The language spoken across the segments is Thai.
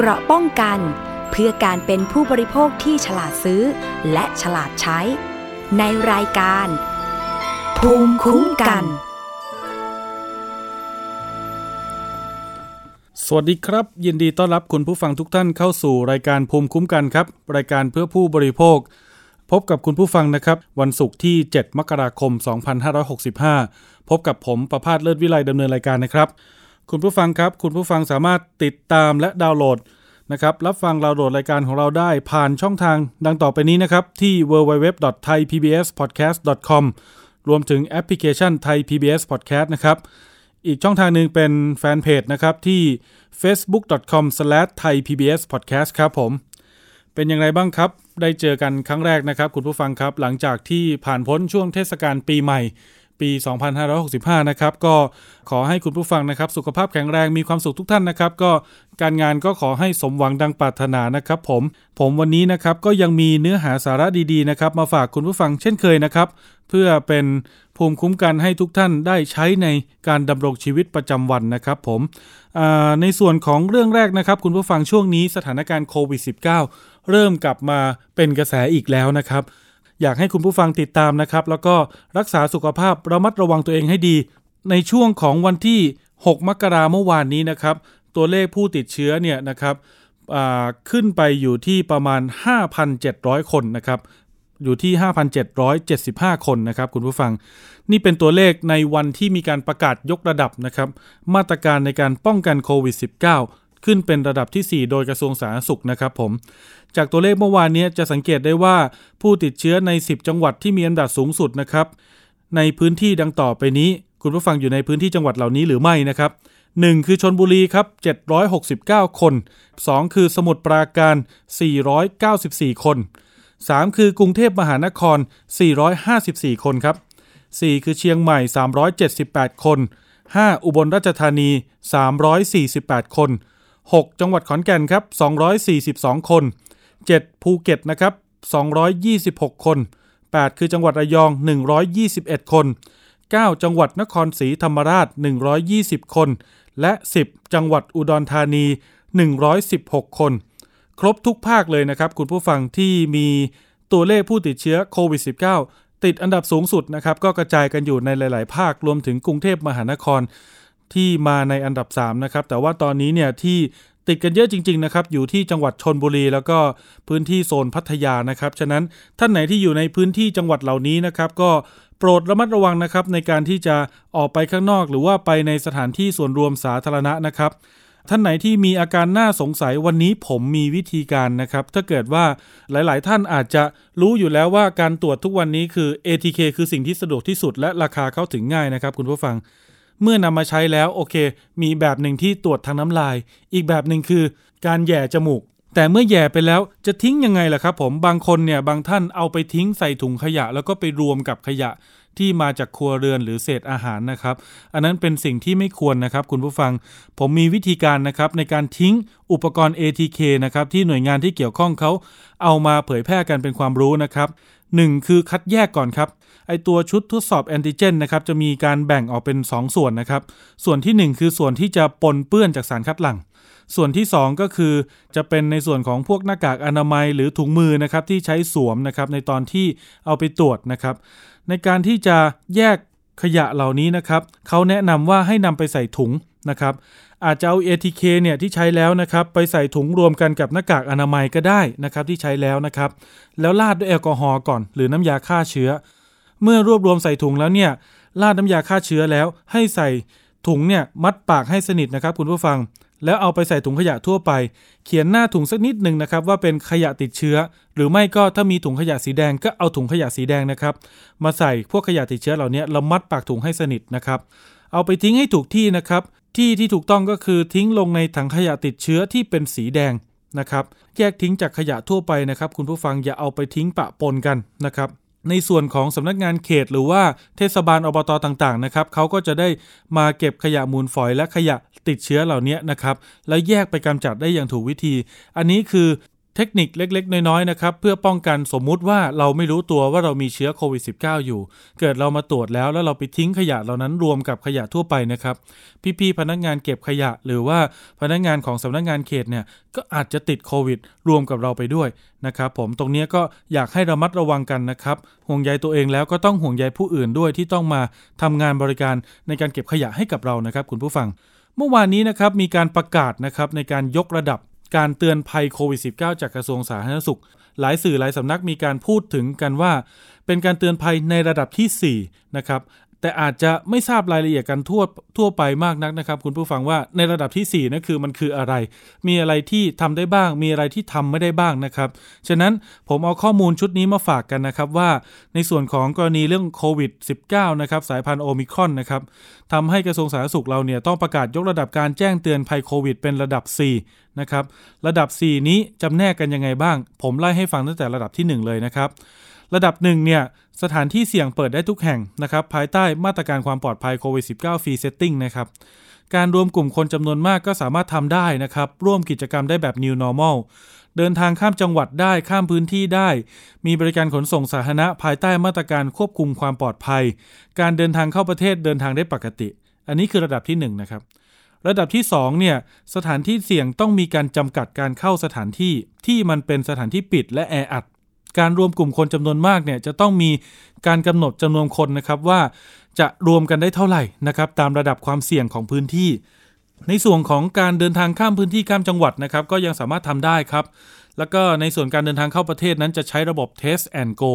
เกราะป้องกัน เพื่อการเป็นผู้บริโภคที่ฉลาดซื้อ และฉลาดใช้ ในรายการ ภูมิคุ้มกัน สวัสดีครับ ยินดีต้อนรับคุณผู้ฟังทุกท่านเข้าสู่รายการภูมิคุ้มกันครับ รายการเพื่อผู้บริโภค พบกับคุณผู้ฟังนะครับ วันศุกร์ที่ 7 มกราคม 2565 พบกับผมประพาสเลิศวิไลดำเนินรายการนะครับ คุณผู้ฟังครับ คุณผู้ฟังสามารถติดตามและดาวน์โหลดนะครับ รับฟังดาวน์โหลดรายการของเราได้ผ่านช่องทางดังต่อไปนี้นะครับ ที่ www.thaipbspodcast.com รวมถึงแอปพลิเคชัน Thai PBS Podcast นะครับ อีกช่องทางหนึ่งเป็นแฟนเพจนะครับที่ facebook.com/thaipbspodcast ครับผม เป็นอย่างไรบ้างครับ ได้เจอกันครั้งแรกนะครับ คุณผู้ฟังครับ หลังจากที่ผ่านพ้นช่วงเทศกาลปีใหม่ ปี 2565 นะครับ ก็ขอให้คุณผู้ฟังนะครับ สุขภาพแข็งแรงมีความสุขทุกท่านนะครับ ก็การงานก็ขอให้สมหวังดังปรารถนานะครับผม ผมวันนี้นะครับก็ยังมีเนื้อหาสาระดีๆนะครับ มาฝากคุณผู้ฟังเช่นเคยนะครับ เพื่อเป็นภูมิคุ้มกันให้ทุกท่านได้ใช้ในการดำรงชีวิตประจำวันนะครับผมในส่วนของเรื่องแรกนะครับ คุณผู้ฟังช่วงนี้สถานการณ์โควิด -19 เริ่มกลับมาเป็นกระแสอีกแล้วนะครับ อยากให้คุณผู้ฟังติดตามนะครับ แล้วก็รักษาสุขภาพระมัดระวังตัวเองให้ดี ในช่วงของวันที่ 6 มกราเมื่อวานนี้นะครับ ตัวเลขผู้ติดเชื้อเนี่ยนะครับขึ้นไปอยู่ที่ประมาณ 5,700 คนนะครับอยู่ที่ 5,775 คนนะครับคุณผู้ฟัง นี่เป็นตัวเลขในวันที่มีการประกาศยกระดับนะครับ มาตรการในการป้องกันโควิด -19 ขึ้นเป็นระดับที่ 4 โดยกระทรวงสาธารณสุขนะครับผม จากตัวเลขเมื่อวานนี้จะสังเกตได้ว่าผู้ติดเชื้อใน 10 จังหวัดที่มีอันดับสูงสุดนะครับ ในพื้นที่ดังต่อไปนี้ คุณผู้ฟังอยู่ในพื้นที่จังหวัดเหล่านี้หรือไม่นะครับ 1 คือชนบุรีครับ 769 คน 2 คือสมุทรปราการ 494 คน 3 คือกรุงเทพมหานคร 454 คนครับ 4 คือเชียงใหม่ 378 คน 5 อุบลราชธานี 348 คน 6 จังหวัดขอนแก่นครับ 242 คน 7 ภูเก็ตนะครับ 226 คน 8 คือจังหวัดระยอง 121 คน 9 จังหวัดนครศรีธรรมราช 120 คน และ 10 จังหวัดอุดรธานี 116 คน ครบทุกภาคเลยนะครับคุณผู้ฟังที่มีตัวเลขผู้ติดเชื้อโควิด -19 ติดอันดับสูงสุดนะครับก็กระจายกันอยู่ในหลาย ๆ ภาครวมถึงกรุงเทพมหานคร ที่มาในอันดับ3นะครับแต่ว่าตอนนี้เนี่ยที่ติดกันเยอะจริงๆนะครับอยู่ที่จังหวัดชนบุรี แล้วก็พื้นที่โซนพัทยานะครับฉะนั้นท่านไหนที่อยู่ในพื้นที่จังหวัดเหล่านี้นะครับก็โปรดระมัดระวังนะครับในการที่จะออกไปข้างนอก หรือว่าไปในสถานที่ส่วนรวมสาธารณะนะครับ ท่านไหนที่มีอาการน่าสงสัยวันนี้ผมมีวิธีการนะครับ ถ้าเกิดว่าหลายๆ ท่านอาจจะรู้อยู่แล้วว่าการตรวจทุกวันนี้คือ ATK คือสิ่งที่สะดวกที่สุด และราคาเข้าถึงง่ายนะครับ คุณผู้ฟัง เมื่อนำมาใช้แล้วโอเค มีแบบหนึ่งที่ตรวจทางน้ำลาย อีกแบบหนึ่งคือ การแย่จมูก แต่เมื่อแย่ไปแล้วจะทิ้งยังไงล่ะครับ ผมบางคนเนี่ยบางท่านเอาไปทิ้งใส่ถุงขยะ แล้วก็ไปรวมกับขยะที่มาจากครัวเรือนหรือเศษอาหารนะครับ อันนั้นเป็นสิ่งที่ไม่ควรนะครับ คุณผู้ฟัง ผมมีวิธีการนะครับในการทิ้งอุปกรณ์ ATK นะครับที่หน่วยงานที่เกี่ยวข้องเขาเอามาเผยแพร่กันเป็นความรู้นะครับหนึ่งคือคัดแยกก่อนครับ ไอตัวชุดทดสอบแอนติเจนนะครับจะมีการแบ่งออกเป็น 2 ส่วนนะครับ ส่วนที่ 1 คือส่วนที่จะปนเปื้อนจากสารคัดหลั่ง ส่วนที่ 2 ก็คือจะเป็นในส่วนของพวกหน้ากากอนามัยหรือถุงมือนะครับที่ใช้สวมนะครับในตอนที่เอาไปตรวจนะครับ ในการที่จะแยกขยะเหล่านี้นะครับเขาแนะนำว่าให้นำไปใส่ถุงนะครับอาจจะเอา ATK เนี่ยที่ใช้แล้วนะครับไปใส่ถุงรวมกันกับหน้ากากอนามัยก็ได้นะครับที่ใช้แล้วนะครับ แล้วราดด้วยแอลกอฮอล์ก่อน หรือน้ำยาฆ่าเชื้อ เมื่อรวบรวมใส่ถุงแล้วเนี่ยราดน้ำยาฆ่าเชื้อแล้วให้ใส่ถุงเนี่ยมัดปากให้สนิทนะครับ คุณผู้ฟัง แล้วเอาไปใส่ถุงขยะทั่วไป เขียนหน้าถุงสักนิดหนึ่งนะครับ ว่าเป็นขยะติดเชื้อ หรือไม่ก็ถ้ามีถุงขยะสีแดงก็เอาถุงขยะสีแดงนะครับ มาใส่พวกขยะติดเชื้อเหล่านี้เรามัดปากถุงให้สนิทนะครับ เอาไปทิ้งให้ถูกที่นะครับ ที่ที่ถูกต้องก็คือทิ้งลงในถังขยะติดเชื้อที่เป็นสีแดงนะครับ แยกทิ้งจากขยะทั่วไปนะครับ คุณผู้ฟังอย่าเอาไปทิ้งปะปนกันนะครับ ในส่วนของสำนักงานเขตหรือว่าเทศบาลอบตต่างๆนะครับเขาก็จะได้มาเก็บขยะมูลฝอยและขยะติดเชื้อเหล่านี้นะครับ แล้วแยกไปกำจัดได้อย่างถูกวิธี อันนี้คือ เทคนิคเล็กๆ น้อยๆนะครับเพื่อป้องกันสมมุติว่าเราไม่รู้ตัวว่าเรามีเชื้อโควิด -19 อยู่ เกิดเรามาตรวจแล้วแล้วเราไปทิ้งขยะเหล่านั้นรวมกับขยะทั่วไปนะครับ พี่ๆพนักงานเก็บขยะ หรือว่าพนักงานของสำนักงานเขตเนี่ยก็อาจจะติดโควิด รวมกับเราไปด้วยนะครับผมตรงนี้ก็อยากให้ระมัดระวังกันนะครับห่วงใยตัวเองแล้วก็ต้องห่วงใยผู้อื่นด้วยที่ต้องมาทำงานบริการในการเก็บขยะให้กับเรานะครับ คุณผู้ฟัง เมื่อวานนี้นะครับมีการประกาศนะครับในการยกระดับ การเตือนภัยโควิด -19 จากกระทรวงสาธารณสุข หลายสื่อหลายสำนักมีการพูดถึงกันว่า เป็นการเตือนภัยในระดับที่4นะครับ แต่อาจจะไม่ทราบรายละเอียดกันทั่วทั่วไปมากนักนะครับ คุณผู้ฟังว่าในระดับที่4นั่นคือมันคืออะไร มีอะไรที่ทำได้บ้าง มีอะไรที่ทำไม่ได้บ้างนะครับ ฉะนั้นผมเอาข้อมูลชุดนี้มาฝากกันนะครับว่าในส่วนของกรณีเรื่องโควิด -19 นะครับสายพันธุ์โอมิครอนนะครับทำให้กระทรวงสาธารณสุขเราเนี่ยต้องประกาศยกระดับการแจ้งเตือนภัยโควิด เป็นระดับ 4 นะครับ ระดับ 4 นี้จำแนกกันยังไงบ้าง ผมไล่ให้ฟังตั้งแต่ระดับที่ 1 เลยนะครับ ระดับ1เนี่ยสถานที่เสี่ยงเปิดได้ทุกแห่งนะครับภายใต้มาตรการความปลอดภัยโควิด -19 free setting นะครับการรวมกลุ่มคนจำนวนมากก็สามารถทำได้นะครับ ร่วมกิจกรรมได้แบบ New Normal เดินทางข้ามจังหวัดได้ข้ามพื้นที่ได้ มีบริการขนส่งสาธารณะภายใต้มาตรการควบคุมความปลอดภัย การเดินทางเข้าประเทศเดินทางได้ปกติ อันนี้คือระดับที่1นนะครับระดับที่2เนี่ยสถานที่เสี่ยงต้องมีการจำกัดการเข้าสถานที่ที่มันเป็นสถานที่ปิดและแออัด การรวมกลุ่มคนจำนวนมากเนี่ยจะต้องมีการกำหนดจำนวนคนนะครับว่าจะรวมกันได้เท่าไหร่นะครับตามระดับความเสี่ยงของพื้นที่ ในส่วนของการเดินทางข้ามพื้นที่ข้ามจังหวัดนะครับก็ยังสามารถทำได้ครับ แล้วก็ในส่วนการเดินทางเข้าประเทศนั้นจะใช้ระบบ test and go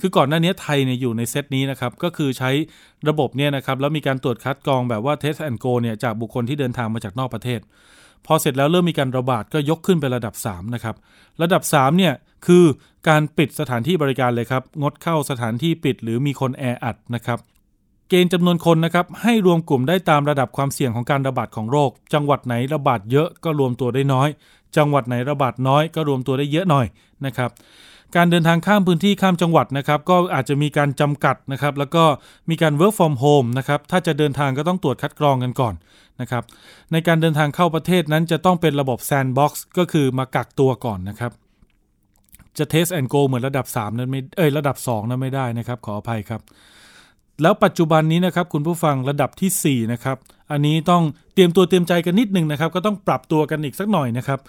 คือก่อนหน้านี้ไทยเนี่ยอยู่ในเซตนี้นะครับก็คือใช้ระบบเนี่ยนะครับแล้วมีการตรวจคัดกรองแบบว่า test and go เนี่ยจากบุคคลที่เดินทางมาจากนอกประเทศ พอเสร็จแล้วเริ่มมีการระบาดก็ยกขึ้นไประดับ 3 นะครับ ระดับ 3 เนี่ย คือการปิดสถานที่บริการเลยครับ งดเข้าสถานที่ปิดหรือมีคนแออัดนะครับเกณฑ์จำนวนคนนะครับให้รวมกลุ่มได้ตามระดับความเสี่ยงของการระบาดของโรค จังหวัดไหนระบาดเยอะก็รวมตัวได้น้อย จังหวัดไหนระบาดน้อยก็รวมตัวได้เยอะหน่อยนะครับ การเดินทางข้ามพื้นที่ข้ามจังหวัดนะครับ ก็อาจจะมีการจำกัดนะครับ แล้วก็มีการ work from home นะครับ ถ้าจะเดินทางก็ต้องตรวจคัดกรองกันก่อนนะครับ ในการเดินทางเข้าประเทศนั้นจะต้องเป็นระบบ sandbox ก็คือมากักตัวก่อนนะครับ จะ test and go เหมือนระดับ 3 นั้นไม่ เอ้ย ระดับ 2 นั้นไม่ได้นะครับ ขออภัยครับ แล้วปัจจุบันนี้นะครับคุณผู้ฟังระดับที่4นะครับ อันนี้ต้องเตรียมตัวเตรียมใจกันนิดนึงนะครับ ก็ต้องปรับตัวกันอีกสักหน่อยนะครับ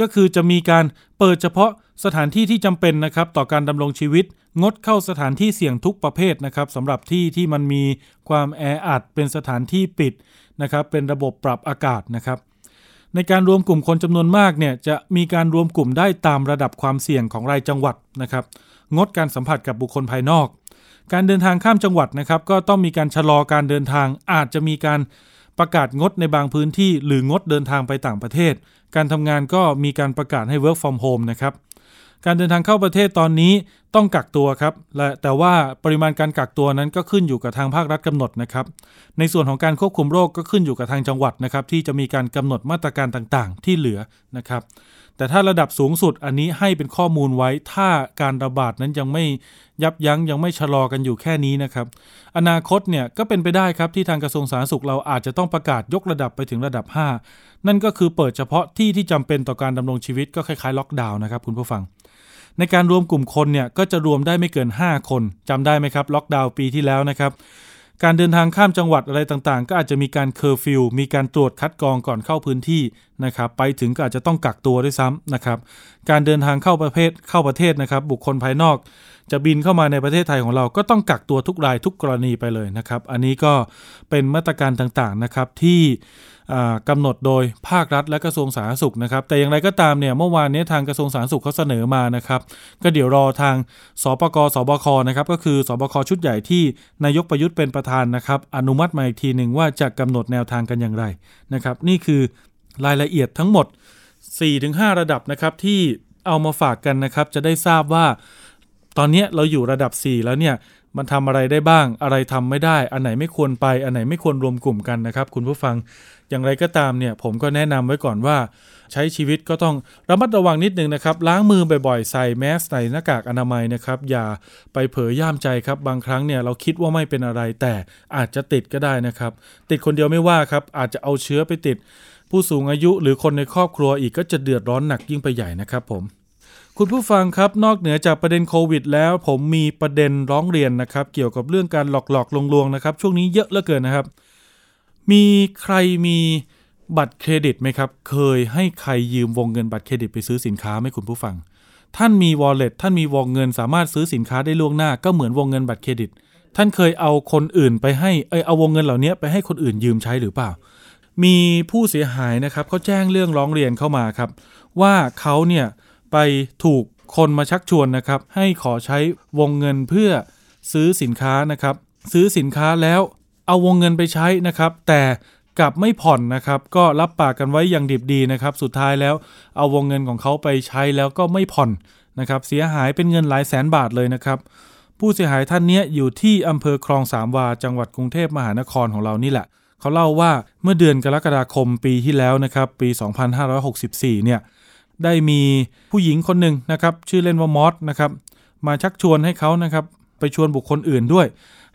ก็คือจะมีการเปิดเฉพาะ สถานที่ที่จำเป็นนะครับต่อการดำรงชีวิต งดเข้าสถานที่เสี่ยงทุกประเภทนะครับสำหรับที่ที่มันมีความแออัดเป็นสถานที่ปิดนะครับ เป็นระบบปรับอากาศนะครับ ในการรวมกลุ่มคนจำนวนมากเนี่ยจะมีการรวมกลุ่มได้ตามระดับความเสี่ยงของรายจังหวัดนะครับ งดการสัมผัสกับบุคคลภายนอก การเดินทางข้ามจังหวัดนะครับ ก็ต้องมีการชะลอการเดินทาง อาจจะมีการประกาศงดในบางพื้นที่ หรืองดเดินทางไปต่างประเทศ การทำงานก็มีการประกาศให้ work from home นะครับ การเดินทางเข้าประเทศตอนนี้ต้องกักตัวครับและแต่ว่าปริมาณการกักตัวนั้นก็ขึ้นอยู่กับทางภาครัฐกำหนดนะครับ ในส่วนของการควบคุมโรคก็ขึ้นอยู่กับทางจังหวัดนะครับ ที่จะมีการกำหนดมาตรการต่างๆ ที่เหลือนะครับ แต่ถ้าระดับสูงสุดอันนี้ให้เป็นข้อมูลไว้ ถ้าการระบาดนั้นยังไม่ยับยั้งยังไม่ชะลอกันอยู่แค่นี้นะครับ อนาคตเนี่ยก็เป็นไปได้ครับที่ทางกระทรวงสาธารณสุขเราอาจจะต้องประกาศยกระดับไปถึงระดับ 5 นั่นก็คือเปิดเฉพาะที่ที่จำเป็นต่อการดำรงชีวิตก็คล้ายๆล็อกดาวน์นะครับคุณผู้ฟัง ในการรวมกลุ่มคนเนี่ยก็จะรวมได้ไม่เกิน 5 คนจำได้ไหมครับล็อกดาวน์ปีที่แล้วนะครับ การเดินทางข้ามจังหวัดอะไรต่างๆ ก็อาจจะมีการเคอร์ฟิวมีการตรวจคัดกรองก่อนเข้าพื้นที่นะครับ ไปถึงก็อาจจะต้องกักตัวด้วยซ้ำนะครับ การเดินทางเข้าประเทศเข้าประเทศนะครับ บุคคลภายนอก จะบินเข้ามาในประเทศไทยของเราก็ต้องกักตัวทุกรายทุกกรณีไปเลยนะครับ อันนี้ก็เป็นมาตรการต่างๆนะครับที่ กำหนดโดยภาครัฐและกระทรวงสาธารณสุขนะครับ แต่อย่างไรก็ตามเนี่ยเมื่อวานนี้ทางกระทรวงสาธารณสุขเขาเสนอมานะครับ ก็เดี๋ยวรอทางสปกสบคนะครับก็คือสบคชุดใหญ่ที่นายกประยุทธ์เป็นประธานนะครับ อนุมัติมาอีกทีหนึ่งว่าจะกำหนดแนวทางกันอย่างไรนะครับ นี่คือรายละเอียดทั้งหมด 4-5 ระดับนะครับที่เอามาฝากกันนะครับ จะได้ทราบว่า ตอนนี้เราอยู่ระดับ 4 แล้วเนี่ยมันทำอะไรได้บ้าง อะไรทำไม่ได้ อันไหนไม่ควรไป อันไหนไม่ควรรวมกลุ่มกันนะครับ คุณผู้ฟัง อย่างไรก็ตามเนี่ยผมก็แนะนำไว้ก่อนว่า ใช้ชีวิตก็ต้องระมัดระวังนิดนึงนะครับ ล้างมือบ่อยๆ ใส่แมสใส่หน้ากากอนามัยนะครับ อย่าไปเผยย่ามใจครับ บางครั้งเนี่ยเราคิดว่าไม่เป็นอะไรแต่อาจจะติดก็ได้นะครับ ติดคนเดียวไม่ว่าครับ อาจจะเอาเชื้อไปติด ผู้สูงอายุหรือคนในครอบครัวอีกก็จะเดือดร้อนหนักยิ่งไปใหญ่นะครับผมคุณผู้ฟังครับนอกเหนือจากประเด็นโควิด แล้วผมมีประเด็นร้องเรียนนะครับ เกี่ยวกับเรื่องการหลอกหลอกลวงลวงนะครับ ช่วงนี้เยอะเหลือเกินนะครับ มีใครมีบัตรเครดิตไหมครับ เคยให้ใครยืมวงเงินบัตรเครดิตไปซื้อสินค้าไหมคุณผู้ฟัง ท่านมีวอลเล็ตท่านมีวงเงินสามารถซื้อสินค้าได้ล่วงหน้า ก็เหมือนวงเงินบัตรเครดิต ท่านเคยเอาคนอื่นไปให้เออเอาวงเงินเหล่านี้ไปให้คนอื่นยืมใช้หรือเปล่า มีผู้เสียหายนะครับเขาแจ้งเรื่องร้องเรียนเข้ามาครับ ว่าเขาเนี่ยไปถูกคนมาชักชวนนะครับ ให้ขอใช้วงเงินเพื่อซื้อสินค้านะครับ ซื้อสินค้าแล้ว เอาวงเงินไปใช้นะครับ แต่กลับไม่ผ่อนนะครับ ก็รับปากกันไว้อย่างดิบดีนะครับ สุดท้ายแล้วเอาวงเงินของเขาไปใช้แล้วก็ไม่ผ่อนนะครับ เสียหายเป็นเงินหลายแสนบาทเลยนะครับ ผู้เสียหายท่านนี้อยู่ที่อำเภอคลองสามวา จังหวัดกรุงเทพมหานครของเรานี่แหละ เขาเล่าว่าเมื่อเดือนกรกฎาคมปีที่แล้วนะครับ ปี 2564 เนี่ย ได้มีผู้หญิงคนหนึ่งนะครับ ชื่อเล่นว่ามอสนะครับ มาชักชวนให้เขานะครับ ไปชวนบุคคลอื่นด้วย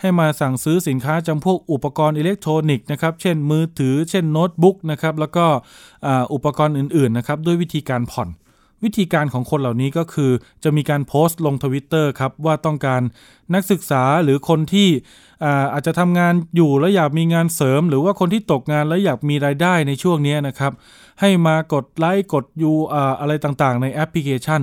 ให้มาสั่งซื้อสินค้าจำพวกอุปกรณ์อิเล็กทรอนิกส์นะครับ เช่นมือถือ เช่นโน้ตบุ๊กนะครับ แล้วก็อุปกรณ์อื่นๆนะครับ ด้วยวิธีการผ่อน วิธีการของคนเหล่านี้ก็คือ จะมีการโพสต์ลงทวิตเตอร์ครับ ว่าต้องการนักศึกษาหรือคนที่อาจจะทำงานอยู่แล้วอยากมีงานเสริม หรือว่าคนที่ตกงานแล้วอยากมีรายได้ในช่วงนี้นะครับ ให้มากดไลค์กดยูอะไรต่างๆ ในแอปพลิเคชัน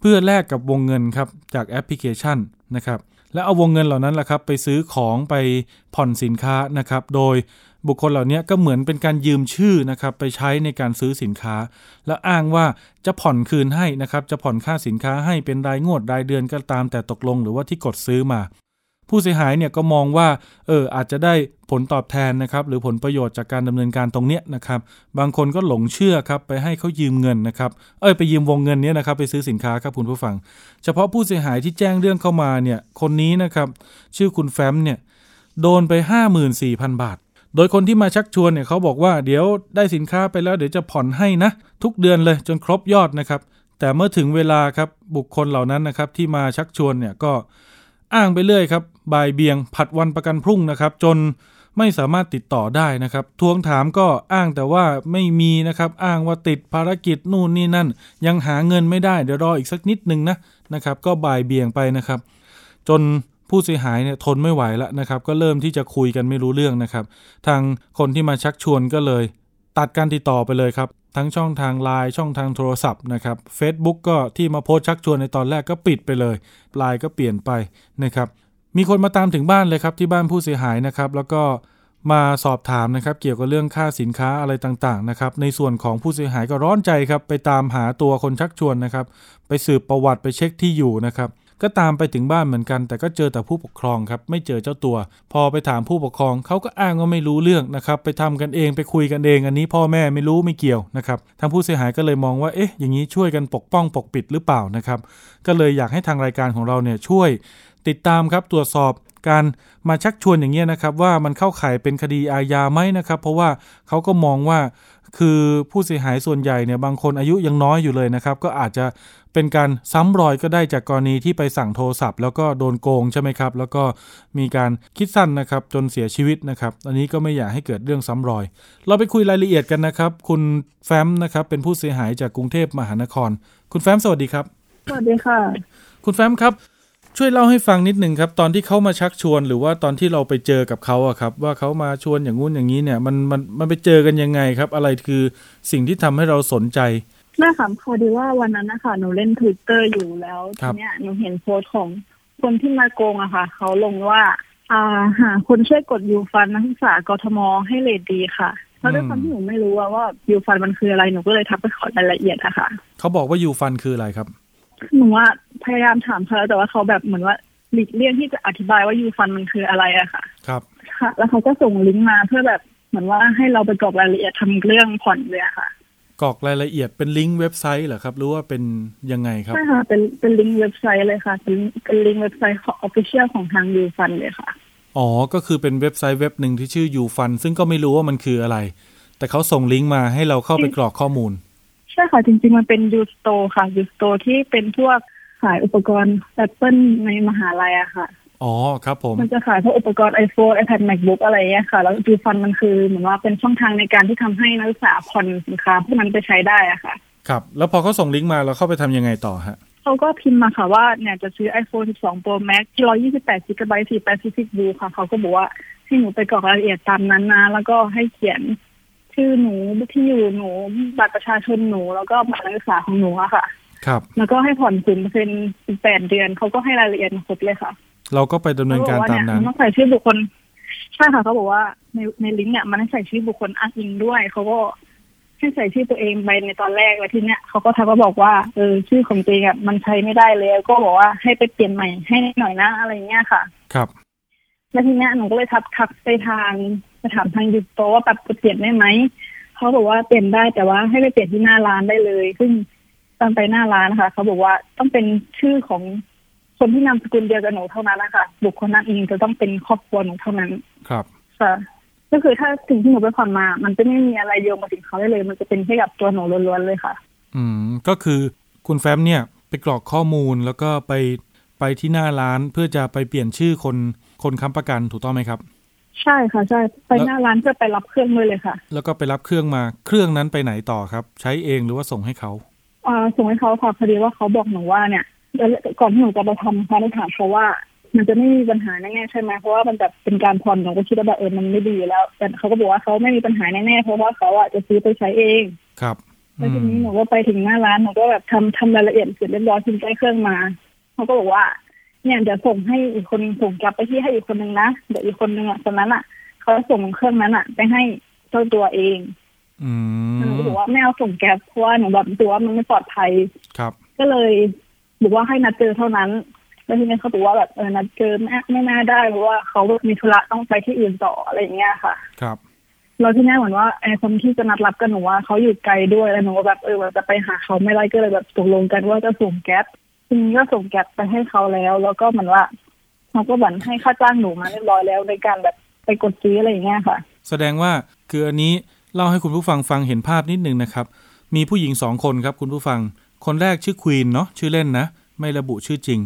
เพื่อแลกกับวงเงินครับจากแอปพลิเคชันนะครับ และเอาวงเงินเหล่านั้นแหละครับไปซื้อของไปผ่อนสินค้านะครับ โดยบุคคลเหล่านี้ก็เหมือนเป็นการยืมชื่อนะครับไปใช้ในการซื้อสินค้า แล้วอ้างว่าจะผ่อนคืนให้นะครับ จะผ่อนค่าสินค้าให้เป็นรายงวดรายเดือนก็ตามแต่ตกลง หรือว่าที่กดซื้อมา ผู้เสียหายเนี่ยก็มองว่าเอออาจจะได้ผลตอบแทนนะครับหรือผลประโยชน์จากการดำเนินการตรงเนี้ยนะครับบางคนก็หลงเชื่อครับไปให้เขายืมเงินนะครับเอ้ยไปยืมวงเงินเนี้ยนะครับไปซื้อสินค้าครับคุณผู้ฟัง เฉพาะผู้เสียหายที่แจ้งเรื่องเข้ามาเนี่ยคนนี้นะครับชื่อคุณแฟมเนี่ยโดนไป 54,000 บาท โดยคนที่มาชักชวนเนี่ยเขาบอกว่าเดี๋ยวได้สินค้าไปแล้วเดี๋ยวจะผ่อนให้นะทุกเดือนเลยจนครบยอดนะครับแต่เมื่อถึงเวลาครับบุคคลเหล่านั้นนะครับที่มาชักชวนเนี่ยก็ อ้างไปเรื่อยครับบ่ายเบียงผัดวันประกันพรุ่งนะครับ จนไม่สามารถติดต่อได้นะครับ ทวงถามก็อ้างแต่ว่าไม่มีนะครับ อ้างว่าติดภารกิจนู่นนี่นั่น ยังหาเงินไม่ได้เดี๋ยวรออีกสักนิดนึงนะนะครับ ก็บ่ายเบียงไปนะครับ จนผู้เสียหายเนี่ยทนไม่ไหวแล้วนะครับ ก็เริ่มที่จะคุยกันไม่รู้เรื่องนะครับ ทางคนที่มาชักชวนก็เลย ตัดการติดต่อไปเลยครับ ทั้งช่องทางไลน์ช่องทางโทรศัพท์นะครับ Facebook ก็ที่มาโพสชักชวนในตอนแรกก็ปิดไปเลยไลน์ก็เปลี่ยนไปนะครับ มีคนมาตามถึงบ้านเลยครับที่บ้านผู้เสียหายนะครับ แล้วก็มาสอบถามนะครับ เกี่ยวกับเรื่องค่าสินค้าอะไรต่างๆนะครับ ในส่วนของผู้เสียหายก็ร้อนใจครับ ไปตามหาตัวคนชักชวนนะครับ ไปสืบประวัติไปเช็คที่อยู่นะครับ ก็ตามไปถึงบ้านเหมือนกัน แต่ก็เจอแต่ผู้ปกครองครับ ไม่เจอเจ้าตัว พอไปถามผู้ปกครองเขาก็อ้างว่าไม่รู้เรื่องนะครับ ไปทำกันเองไปคุยกันเอง อันนี้พ่อแม่ไม่รู้ไม่เกี่ยวนะครับทางผู้เสียหายก็เลยมองว่าเอ๊ะอย่างนี้ช่วยกันปกป้องปกปิดหรือเปล่านะครับ ก็เลยอยากให้ทางรายการของเราเนี่ยช่วยติดตามครับตรวจสอบการมาชักชวนอย่างเงี้ยนะครับว่ามันเข้าข่ายเป็นคดีอาญาไหมนะครับ เพราะว่าเขาก็มองว่าคือผู้เสียหายส่วนใหญ่เนี่ยบางคนอายุยังน้อยอยู่เลยนะครับ ก็อาจจะ เป็นการซ้ำรอยก็ได้จากกรณีที่ไปสั่งโทรศัพท์ แล้วก็โดนโกงใช่ไหมครับ แล้วก็มีการคิดสั้นนะครับจนเสียชีวิตนะครับ อันนี้ก็ไม่อยากให้เกิดเรื่องซ้ำรอย เราไปคุยรายละเอียดกันนะครับ คุณแฟ้มนะครับเป็นผู้เสียหายจากกรุงเทพมหานคร คุณแฟ้มสวัสดีครับ สวัสดีค่ะ คุณแฟ้มครับ ช่วยเล่าให้ฟังนิดหนึ่งครับ ตอนที่เขามาชักชวน หรือว่าตอนที่เราไปเจอกับเขาอะครับ ว่าเขามาชวนอย่างงู้นอย่างนี้เนี่ยมันมันมันไปเจอกันยังไงครับ อะไรคือสิ่งที่ทำให้เราสนใจ แม่ค่ะพอดีว่าวันนั้นนะคะหนูเล่นทวิตเตอร์อยู่แล้วครัทีบเนี้ยหนูเห็นโพสต์ของคนที่มาโกงอะค่ะ เขาลงว่าอ่าหาคนช่วยกดยูฟันนักศึกษากทมให้เรทดีค่ะแล้วด้วยความที่หนูไม่รู้ว่าว่ายูฟันมันคืออะไรหนูก็เลยทักไปขอรายละเอียดอะค่ะเขาบอกว่ายูฟันคืออะไรครับหนูว่าพยายามถามเขาแล้วแต่ว่าเขาแบบเหมือนว่าหลีกเลี่ยงที่จะอธิบายว่ายูฟันมันคืออะไรอะค่ะ ครับค่ะ แล้วเขาก็ส่งลิงก์มาเพื่อแบบเหมือนว่าให้เราไปกรอกรายละเอียดทำเรื่องผ่อนเลยอะค่ะ กรอกรายละเอียดเป็นลิงก์เว็บไซต์เหรอครับ หรือว่าเป็นยังไงครับใช่ค่ะเป็นเป็นลิงก์เว็บไซต์เลยค่ะ เป็นเป็นลิงก์เว็บไซต์ของ official ของทางยูฟันเลยค่ะ อ๋อ ก็คือเป็นเว็บไซต์เว็บหนึ่งที่ชื่อยูฟันซึ่งก็ไม่รู้ว่ามันคืออะไร แต่เขาส่งลิงก์มาให้เราเข้าไปกรอกข้อมูล ใช่ค่ะ จริง ๆ มันเป็นยูสโตค่ะยูสโตที่เป็นพวกขายอุปกรณ์ Apple ในมหาลัยอะค่ะ อ๋อครับผม มันจะขายพวกอุปกรณ์ iPhone iPad MacBook อะไรเงี้ยค่ะ แล้วยูฟันมันคือเหมือนว่าเป็นช่องทางในการที่ทำให้นักศึกษาผ่อนสินค้าพวกนั้นไปใช้ได้อะค่ะ ครับ แล้วพอเขาส่งลิงก์มาเราเข้าไปทำยังไงต่อฮะเขาก็พิมพ์มาค่ะว่าเนี่ยจะซื้อ iPhone 12 Pro Max 128 GB 4 Pacific Blue ค่ะ เขาก็บอกว่าให้หนูไปกรอกรายละเอียดตามนั้นนะ แล้วก็ให้เขียนชื่อหนูที่อยู่หนูบัตรประชาชนหนูแล้วก็บัตรนักศึกษาของหนูอะค่ะ ครับ แล้วก็ให้ผ่อนศูนย์เปอร์เซ็นต์แปดเดือนเขาก็ให้รายละเอียดมาครบเลยค่ะ เราก็ไปดำเนินการตามนั้นเขบอกว่เยต้องใส่ชื่อบุคคลใช่ค่ะเขาบอกว่าในในลิงก์เนี่ยมันให้ใส่ชื่อบุคคลอ้างอิงด้วยเขาก็ให้ใส่ชื่อตัวเองไปในตอนแรกแล้วทีเนี้ยเขาก็ทักมาบอกว่าเออชื่อของตัวเองอะมันใช้ไม่ได้แล้วก็บอกว่าให้ไปเปลี่ยนใหม่ให้หน่อยนะอะไรเงี้ยค่ะ ครับ แล้วทีเนี้ยหนูก็เลยทักทักไปทางไปถามทางยูโตว่าแบบจะเปลี่ยนได้ไหมเขาบอกว่าเปลี่ยนได้แต่ว่าให้ไปเปลี่ยนที่หน้าร้านได้เลย ซึ่งตอนไปหน้าร้านนะคะเขาบอกว่าต้องเป็นชื่อของ คนที่นามสกุลเดียวกับหนูเท่านั้นนะคะบุคคลนั้นเองจะต้องเป็นครอบครัวหนูเท่านั้น ครับค่ะก็คือถ้าสิ่งที่หนูไปผ่อนมา มันจะไม่มีอะไรโยงมาถึงเขาได้เลย มันจะเป็นแค่กับตัวหนูล้วนๆเลยค่ะ อืม ก็คือคุณแฟ้มเนี่ยไปกรอกข้อมูลแล้วก็ไปไปที่หน้าร้านเพื่อจะไปเปลี่ยนชื่อคนคนค้ำประกันถูกต้องไหมครับ ใช่ค่ะใช่ไปหน้าร้านเพื่อไปรับเครื่องด้วยเลยค่ะ แล้วก็ไปรับเครื่องมาเครื่องนั้นไปไหนต่อครับ ใช้เองหรือว่าส่งให้เขาอ่าส่งให้เขาค่ะพอดีว่าเขาบอกหนูว่าเนี่ยแล้ว ก่อนที่หนูจะไปทำค่ะหนูถามเขาว่า มันจะไม่มีปัญหาแน่ๆใช่ไหมเพราะว่ามันแบบเป็นการผ่อนหนูก็คิดว่าแบบเออมันไม่ดีอยู่แล้ว แต่เขาก็บอกว่าเขาไม่มีปัญหาแน่ๆเพราะว่าเขาอะจะซื้อไปใช้เองครับแล้วทีนี้หนูก็ไปถึงหน้าร้านหนูก็แบบทำทำรายละเอียดเสร็จเรียบร้อยทิ้งใกล้เครื่องมาเขาก็บอกว่า เนี่ยเดี๋ยวส่งให้อีกคนส่งกลับไปที่ให้อีกคนนึงนะเดี๋ยวอีกคนนึงอะตอนนั้นอะเขาจะส่งเครื่องนั้นอะ ไปให้เจ้าตัวเอง อืหนูมก็บอกว่าไม่เอาส่งแก๊ปเพราะว่าหนูแบบตัวามันไม่ปลอดภัยครับ ก็เลย บอกว่าให้นัดเจอเท่านั้น แล้วทีนี้เขาบอกว่าแบบเออนัดเจอไม่ไม่น่าได้เพราะว่าเขามีธุระต้องไปที่อื่นต่ออะไรอย่างเงี้ยค่ะ ครับแล้วที่นี่เหมือนว่าไอ้คนที่จะนัดรับกันหนูว่าเขาอยู่ไกลด้วยแล้วหนูก็แบบเออแบบจะไปหาเขาไม่ได้ก็เลยแบบตกลงกันว่าจะส่งแก๊ปทีนี้ก็ส่งแก๊ปไปให้เขาแล้ว แล้วก็เหมือนว่าเขาก็เหมือนให้ค่าจ้างหนูมาเรียบร้อยแล้วในการแบบไปกดซื้ออะไรอย่างเงี้ยค่ะ แสดงว่าคืออันนี้เล่าให้คุณผู้ฟังฟังเห็นภาพนิดนึงนะครับ มีผู้หญิงสองคนครับคุณผู้ฟัง คนแรกชื่อควีนเนาะชื่อเล่นนะ ไม่ระบุชื่อจริง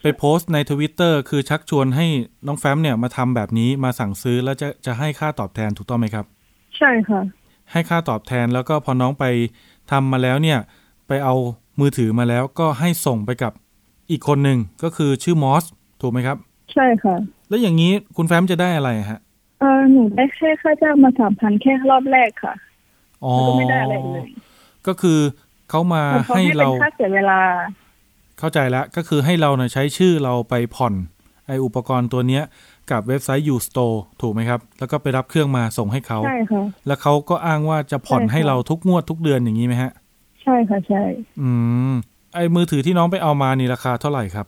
ไปโพสต์ในทวิตเตอร์คือชักชวนให้น้องแฟ้มเนี่ยมาทำแบบนี้มาสั่งซื้อแล้วจะจะให้ค่าตอบแทนถูกต้องไหมครับ ใช่ค่ะ ให้ค่าตอบแทนแล้วก็พอน้องไปทำมาแล้วเนี่ย ไปเอามือถือมาแล้วก็ให้ส่งไปกับอีกคนหนึ่งก็คือชื่อมอสถูกไหมครับ ใช่ค่ะ แล้วอย่างนี้คุณแฟ้มจะได้อะไรฮะเออหนูได้แค่ค่าจ้างมาสามพันแค่รอบแรกค่ะอ๋อแล้วก็ไม่ได้อะไรเลยก็คือ เขามาแต่เขาให้ให้เป็เรานค่าเสียเวลา เข้าใจแล้วก็คือให้เราเนี่ยใช้ชื่อเราไปผ่อนไออุปกรณ์ตัวเนี้ย กับเว็บไซต์ Ustore ถูกไหมครับ แล้วก็ไปรับเครื่องมาส่งให้เขาใช่ค่ะแล้วเขาก็อ้างว่าจะผ่อนใช่ค่ะให้เราทุกงวดทุกเดือนอย่างนี้ไหมฮะ ใช่ค่ะใช่ อืมไอมือถือที่น้องไปเอามานี่ราคาเท่าไหร่ครับ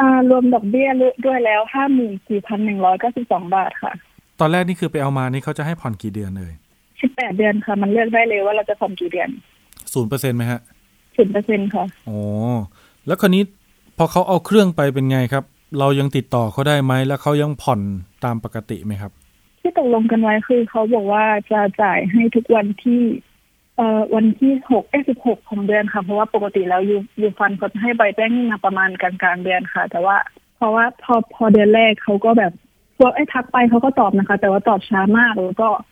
อ่ารวมดอกเบี้ยด้วยแล้วห้าหมื่นสี่พันหนึ่งร้อยเก้าสิบสองบาทค่ะ ตอนแรกนี่คือไปเอามานี่เขาจะให้ผ่อนกี่เดือนเลยสิบแปดเดือนค่ะ มันเลือกได้เลยว่าเราจะผ่อนกี่เดือน ศูนย์เปอร์เซ็นต์ไหมฮะสิบเปอร์เซ็นค่ะอ๋อแล้วคราวนี้พอเขาเอาเครื่องไปเป็นไงครับ เรายังติดต่อเขาได้ไหมแล้วเขายังผ่อนตามปกติไหมครับ ที่ตกลงกันไว้คือเขาบอกว่าจะจ่ายให้ทุกวันที่เอ่อวันที่หกเอ้สิบหกของเดือนค่ะ เพราะว่าปกติแล้วยูยูฟันเขาจะให้ใบแจ้งหนี้มาประมาณกลางกลางๆเดือนค่ะ แต่ว่า เพราะว่าพอพอเดือนแรกเขาก็แบบพวกไอ้ทักไปเขาก็ตอบนะคะ แต่ว่าตอบช้ามากแล้วก็เอ่อ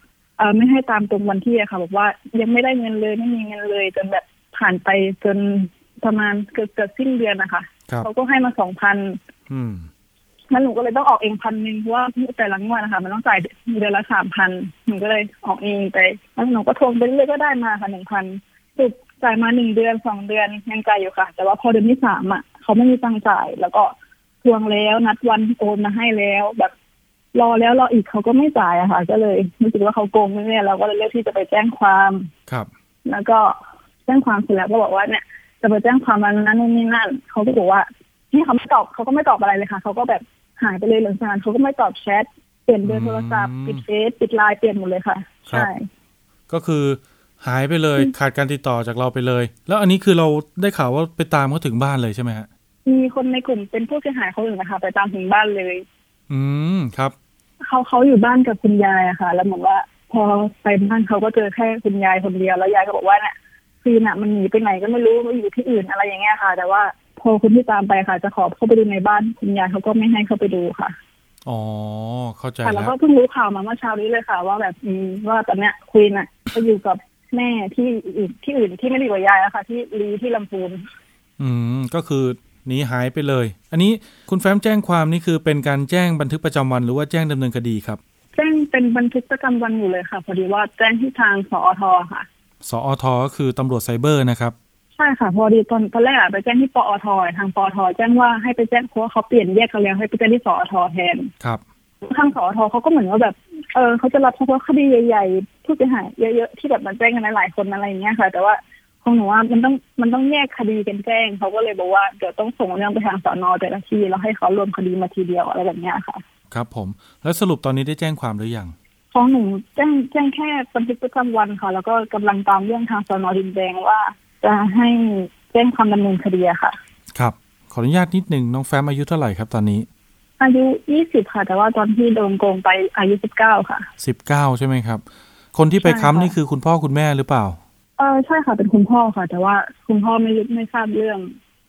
ไม่ให้ตามตรงวันที่อะค่ะ บอกว่ายังไม่ได้เงินเลยไม่มีเงินเลย จนแบบผ่านไปจนประมาณเกือบเกือบสิ้นเดือนนะคะครับเขาก็ให้มาสองพันอืมแล้วหนูก็เลยต้องออกเองพันหนึ่งเพราะว่าแต่ละงวดนะคะมันต้องจ่ายเดือนละสามพันหนูก็เลยออกเองไปแล้วหนูก็ทวงไปเรื่อยๆก็ได้มาค่ะหนึ่งพันสุดจ่ายมาหนึ่งเดือนสองเดือนยังจ่ายอยู่ค่ะ แต่ว่าพอเดือนที่สามอะเขาไม่มีตังค์จ่าย แล้วก็ทวงแล้วนัดวันโอนมาให้แล้ว แบบ รอแล้วรออีกเขาก็ไม่จ่ายอะค่ะ ก็เลยรู้สึกว่าเขาโกงแน่ๆเราก็เลยเลือกที่จะไปแจ้งความครับ แล้วก็แจ้งความเสร็จแล้วก็บอกว่าเนี่ย จะไปแจ้งความวันนั้นนู่นนี่นั่นเขาก็บอกว่าที่เขาไม่ตอบเขาก็ไม่ตอบอะไรเลยค่ะเขาก็แบบหายไปเลยหลังจากนั้นเขาก็ไม่ตอบแชทเปลี่ยนเบอร์โทรศัพท์อืมปิดเฟซปิดไลน์เปลี่ยนหมดเลยค่ะครับใช่ก็คือหายไปเลยขาดการติดต่อจากเราไปเลย แล้วอันนี้คือเราได้ข่าวว่าไปตามเขาถึงบ้านเลยใช่ไหมฮะมีคนในกลุ่มเป็นผู้เสียหายเขาอื่นนะคะไปตามถึงบ้านเลย อืมครับเขาเขาอยู่บ้านกับคุณยายอะค่ะ แล้วเหมือนว่า พอไปบ้านเขาก็เจอแค่คุณยายคนเดียวแล้วยายก็บอกว่าเนี่ยฟีน่ะมันหนีไปไหนก็ไม่รู้มันอยู่ที่อื่นอะไรอย่างเงี้ยค่ะ แต่ว่าพอคนที่ตามไปค่ะ จะขอเข้าไปดูในบ้านคุณยายเขาก็ไม่ให้เข้าไปดูค่ะอ๋อเข้าใจค่ะแล้แล้ววก็เพิ่งรู้ข่าวมาเมื่อเช้านี้เลยค่ะ ว่าแบบอืมว่าตอนเนี้ยควีนอะไปอยู่กับแม่ที่อื่นที่อื่นที่ไม่ได้อยู่กับยายแล้วค่ะ ที่ลีที่ลำพูนอืมก็คือ หนีหายไปเลย อันนี้คุณแฟ้มแจ้งความนี่คือเป็นการแจ้งบันทึกประจำวันหรือว่าแจ้งดำเนินคดีครับ แจ้งเป็นบันทึกประจำวันอยู่เลยค่ะ พอดีว่าแจ้งที่ทางสอทค่ะ สอทก็คือตำรวจไซเบอร์นะครับ ใช่ค่ะ พอดีตอนตอนแรกอะไปแจ้งที่ปอททางปอทแจ้งว่าให้ไปแจ้งเพราะว่าเขาเปลี่ยนแยกกันแล้วให้ไปแจ้งที่สอทแทน ครับทางสอทเขาก็เหมือนว่าแบบ เออเขาจะรับเฉพาะคดีใหญ่ ๆ ผู้เสียหายเยอะๆที่แบบมันแจ้งกันหลายๆคนอะไรอย่างเงี้ยค่ะ แต่ว่า ของหนูว่ามันต้องมันต้องแยกคดีกันแจ้งเขาก็เลยบอกว่าเดี๋ยวต้องส่งเรื่องไปทางสอนอแต่ละที่แล้วให้เขารวมคดีมาทีเดียวอะไรแบบเนี้ยค่ะ ครับผม แล้วสรุปตอนนี้ได้แจ้งความหรือยังของหนูแจ้งแจ้งแค่บันทึกประจำวันค่ะ แล้วก็กำลังตามเรื่องทางสอนอดินแดงว่า จะให้แจ้งความดำเนินคดีอะค่ะ ครับ ขออนุญาตนิดหนึ่งน้องแฟ้มอายุเท่าไหร่ครับตอนนี้ อายุยี่สิบค่ะ แต่ว่าตอนที่โดนโกงไปอายุสิบเก้าค่ะสิบเก้าใช่ไหมครับ คนที่ไปใช่ค่ะค้ำนี่คือคุณพ่อคุณแม่หรือเปล่า เออใช่ค่ะเป็นคุณพ่อค่ะ แต่ว่าคุณพ่อไม่ไม่ทราบเรื่อง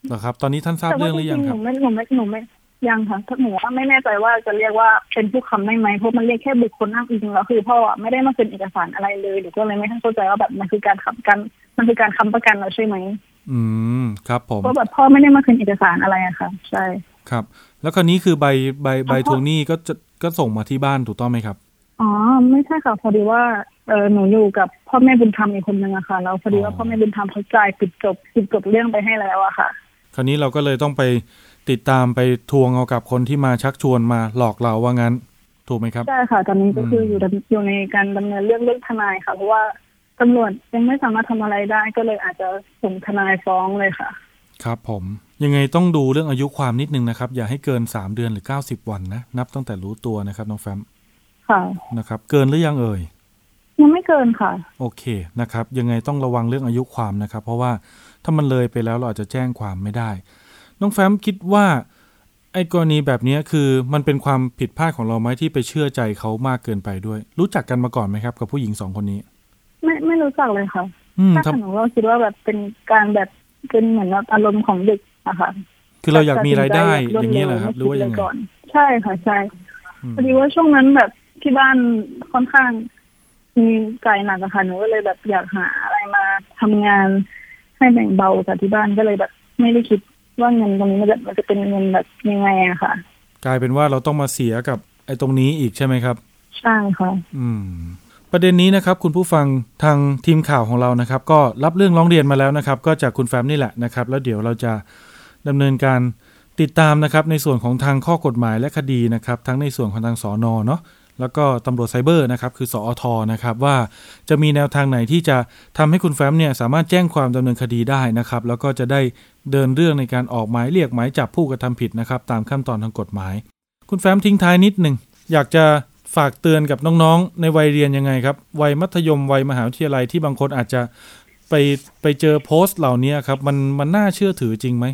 เหรอครับ ตอนนี้ท่านทราบแต่เรื่ว่าองหรือยังจริงๆคหรับนูไม่หนูไม่หนูไม่ยังค่ะหนูว่าไม่แน่ใจว่าจะเรียกว่าเป็นผู้ค้ำได้ไหมเพราะมันเรียกแค่บุคคลอ้างอิงแล้วคือพ่ออะไม่ได้มาเซ็นเอกสารอะไรเลยหนูก็เลยไม่เข้าใจว่าแบบมันคือการค้ำกันมันคือการค้ำประกันเราใช่ไหมอืมครับผมเพราะแบบพ่อไม่ได้มาเซ็นเอกสารอะไรอะค่ะ ใช่ครับ แล้วคราวนี้คือใบใบใบอ๋อทวงหนี้ก็จะก็ส่งมาที่บ้านถูกต้องไหมครับ อ๋อไม่ใช่ค่ะพอดีว่าเออหนูอยู่กับพ่อแม่บุญธรรมอีกคนนึงอะค่ะแล้วพอดีว่าอ๋อพ่อแม่บุญธรรมเขาจ่ายปิดจบปิดจบเรื่องไปให้แล้วอะค่ะ คราวนี้เราก็เลยต้องไปติดตามไปทวงเอากับคนที่มาชักชวนมาหลอกเราว่างั้น ถูกไหมครับใช่ค่ะตอนนี้ก็คืออมอยู่ดำอยู่ในการดำเนินเรื่องเรื่องทนายค่ะเพราะว่าตำรวจยังไม่สามารถทำอะไรได้ก็เลยอาจจะส่งทนายฟ้องเลยค่ะ ครับ ผมยังไงต้องดูเรื่องอายุความนิดนึงนะครับ อย่าให้เกิน3เดือนหรือ90วันนะนับตั้งแต่รู้ตัวนะครับน้องแฟม ค่ะนะครับ เกินหรือยังเอ่ยยังไม่เกินค่ะ โอเคนะครับ ยังไงต้องระวังเรื่องอายุความนะครับ เพราะว่าถ้ามันเลยไปแล้วเราอาจจะแจ้งความไม่ได้ น้องแฟมคิดว่า ไอ้กรณีแบบนี้คือมันเป็นความผิดพลาดของเราไหมที่ไปเชื่อใจเขามากเกินไปด้วย รู้จักกันมาก่อนไหมครับ กับผู้หญิงสองคนนี้ ไม่ไม่รู้จักเลยค่ะอืมถ้าทำหนูก็คิดว่าแบบเป็นการแบบเป็นเหมือนแบบอารมณ์ของเด็กอะค่ะคือเราอยากมีรายได้ตัดอสินใจย่างนี้เหรอครับหรือว่าไม่ยังไงก่อนใช่ค่ะใช่อืมพอดีว่าช่วงนั้นแบบ ที่บ้านค่อนข้างมีจ่ายหนักอะค่ะหนูก็เลยแบบอยากหาอะไรมาทำงาน ให้แบ่งเบาจากที่บ้านก็เลยแบบ ไม่ได้คิดว่าเงินตรงนี้มันจะมันจะเป็นเงินแบบยังไงอะค่ะ กลายเป็นว่าเราต้องมาเสียกับไอ้ตรงนี้อีกใช่ไหมครับ ใช่ค่ะอืม ประเด็นนี้นะครับ คุณผู้ฟังทางทีมข่าวของเรานะครับ ก็รับเรื่องร้องเรียนมาแล้วนะครับ ก็จากคุณแฟมนี่แหละนะครับ แล้วเดี๋ยวเราจะดำเนินการติดตามนะครับในส่วนของทางข้อกฎหมายและคดีนะครับ ทั้งในส่วนของทางสอนอเนาะ แล้วก็ตำรวจไซเบอร์นะครับคือสอทนะครับว่าจะมีแนวทางไหนที่จะทำให้คุณแฟมเนี่ยสามารถแจ้งความดำเนินคดีได้นะครับแล้วก็จะได้เดินเรื่องในการออกหมายเรียกหมายจับผู้กระทำผิดนะครับตามขั้นตอนทางกฎหมาย คุณแฟมทิ้งท้ายนิดหนึ่งอยากจะฝากเตือนกับน้องๆ ในวัยเรียนยังไงครับ วัยมัธยมวัยมหาวิทยาลัยที่บางคนอาจจะไปไปเจอโพสต์เหล่านี้ครับมันมันน่าเชื่อถือจริงไหม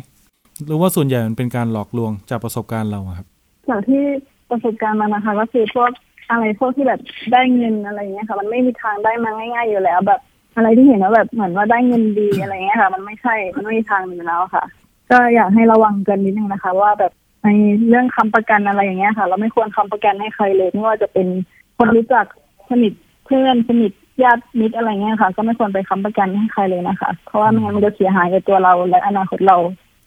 หรือว่าส่วนใหญ่มันเป็นการหลอกลวงจากประสบการณ์เราครับ จากที่ประสบการณ์มานะคะก็คือพวก อะไรพวกที่แบบได้เงินอะไรเงี้ยค่ะ มันไม่มีทางได้มาง่าย ๆ อยู่แล้ว แบบ อะไรที่เห็นว่าแบบเหมือนว่าได้เงินดีอะไรเงี้ยค่ะ มันไม่ใช่มันไม่มีทางอยู่แล้วค่ะ ก็อยากให้ระวังกันนิดนึงนะคะ ว่าแบบในเรื่องค้ำประกันอะไรอย่างเงี้ยค่ะ เราไม่ควรค้ำประกันให้ใครเลยไม่ว่าจะเป็นคนรู้จักสนิทเพื่อนสนิทญาติมิตรอะไรเงี้ยค่ะ ก็ไม่ควรไปค้ำประกันให้ใครเลยนะคะ เพราะว่าไม่งั้นมันจะเสียหายกับตัวเราและอนาคตเรา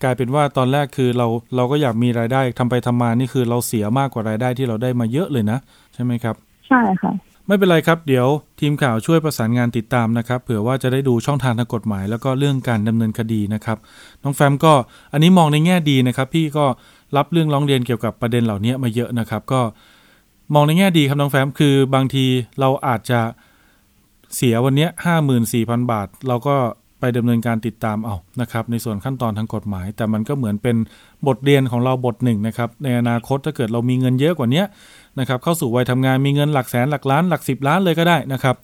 กลายเป็นว่าตอนแรกคือเราเราก็อยากมีรายได้ทำไปทำมานี่คือเราเสียมากกว่ารายได้ที่เราได้มาเยอะเลยนะ ใช่ไหมครับ ใช่ค่ะ ไม่เป็นไรครับ เดี๋ยวทีมข่าวช่วยประสานงานติดตามนะครับเผื่อว่าจะได้ดูช่องทางทางกฎหมาย แล้วก็เรื่องการดำเนินคดีนะครับ น้องแฟมก็อันนี้มองในแง่ดีนะครับ พี่ก็รับเรื่องร้องเรียนเกี่ยวกับประเด็นเหล่านี้มาเยอะนะครับ ก็มองในแง่ดีครับน้องแฟมคือบางทีเราอาจจะเสียวันเนี้ห้าหมื่นสี่พันบาท เราก็ ไปดำเนินการติดตามเอานะครับในส่วนขั้นตอนทางกฎหมาย แต่มันก็เหมือนเป็นบทเรียนของเราบทหนึ่งนะครับในอนาคตถ้าเกิดเรามีเงินเยอะกว่านี้นะครับเข้าสู่วัยทำงานมีเงินหลักแสนหลักล้านหลักสิบล้านเลยก็ได้นะครับ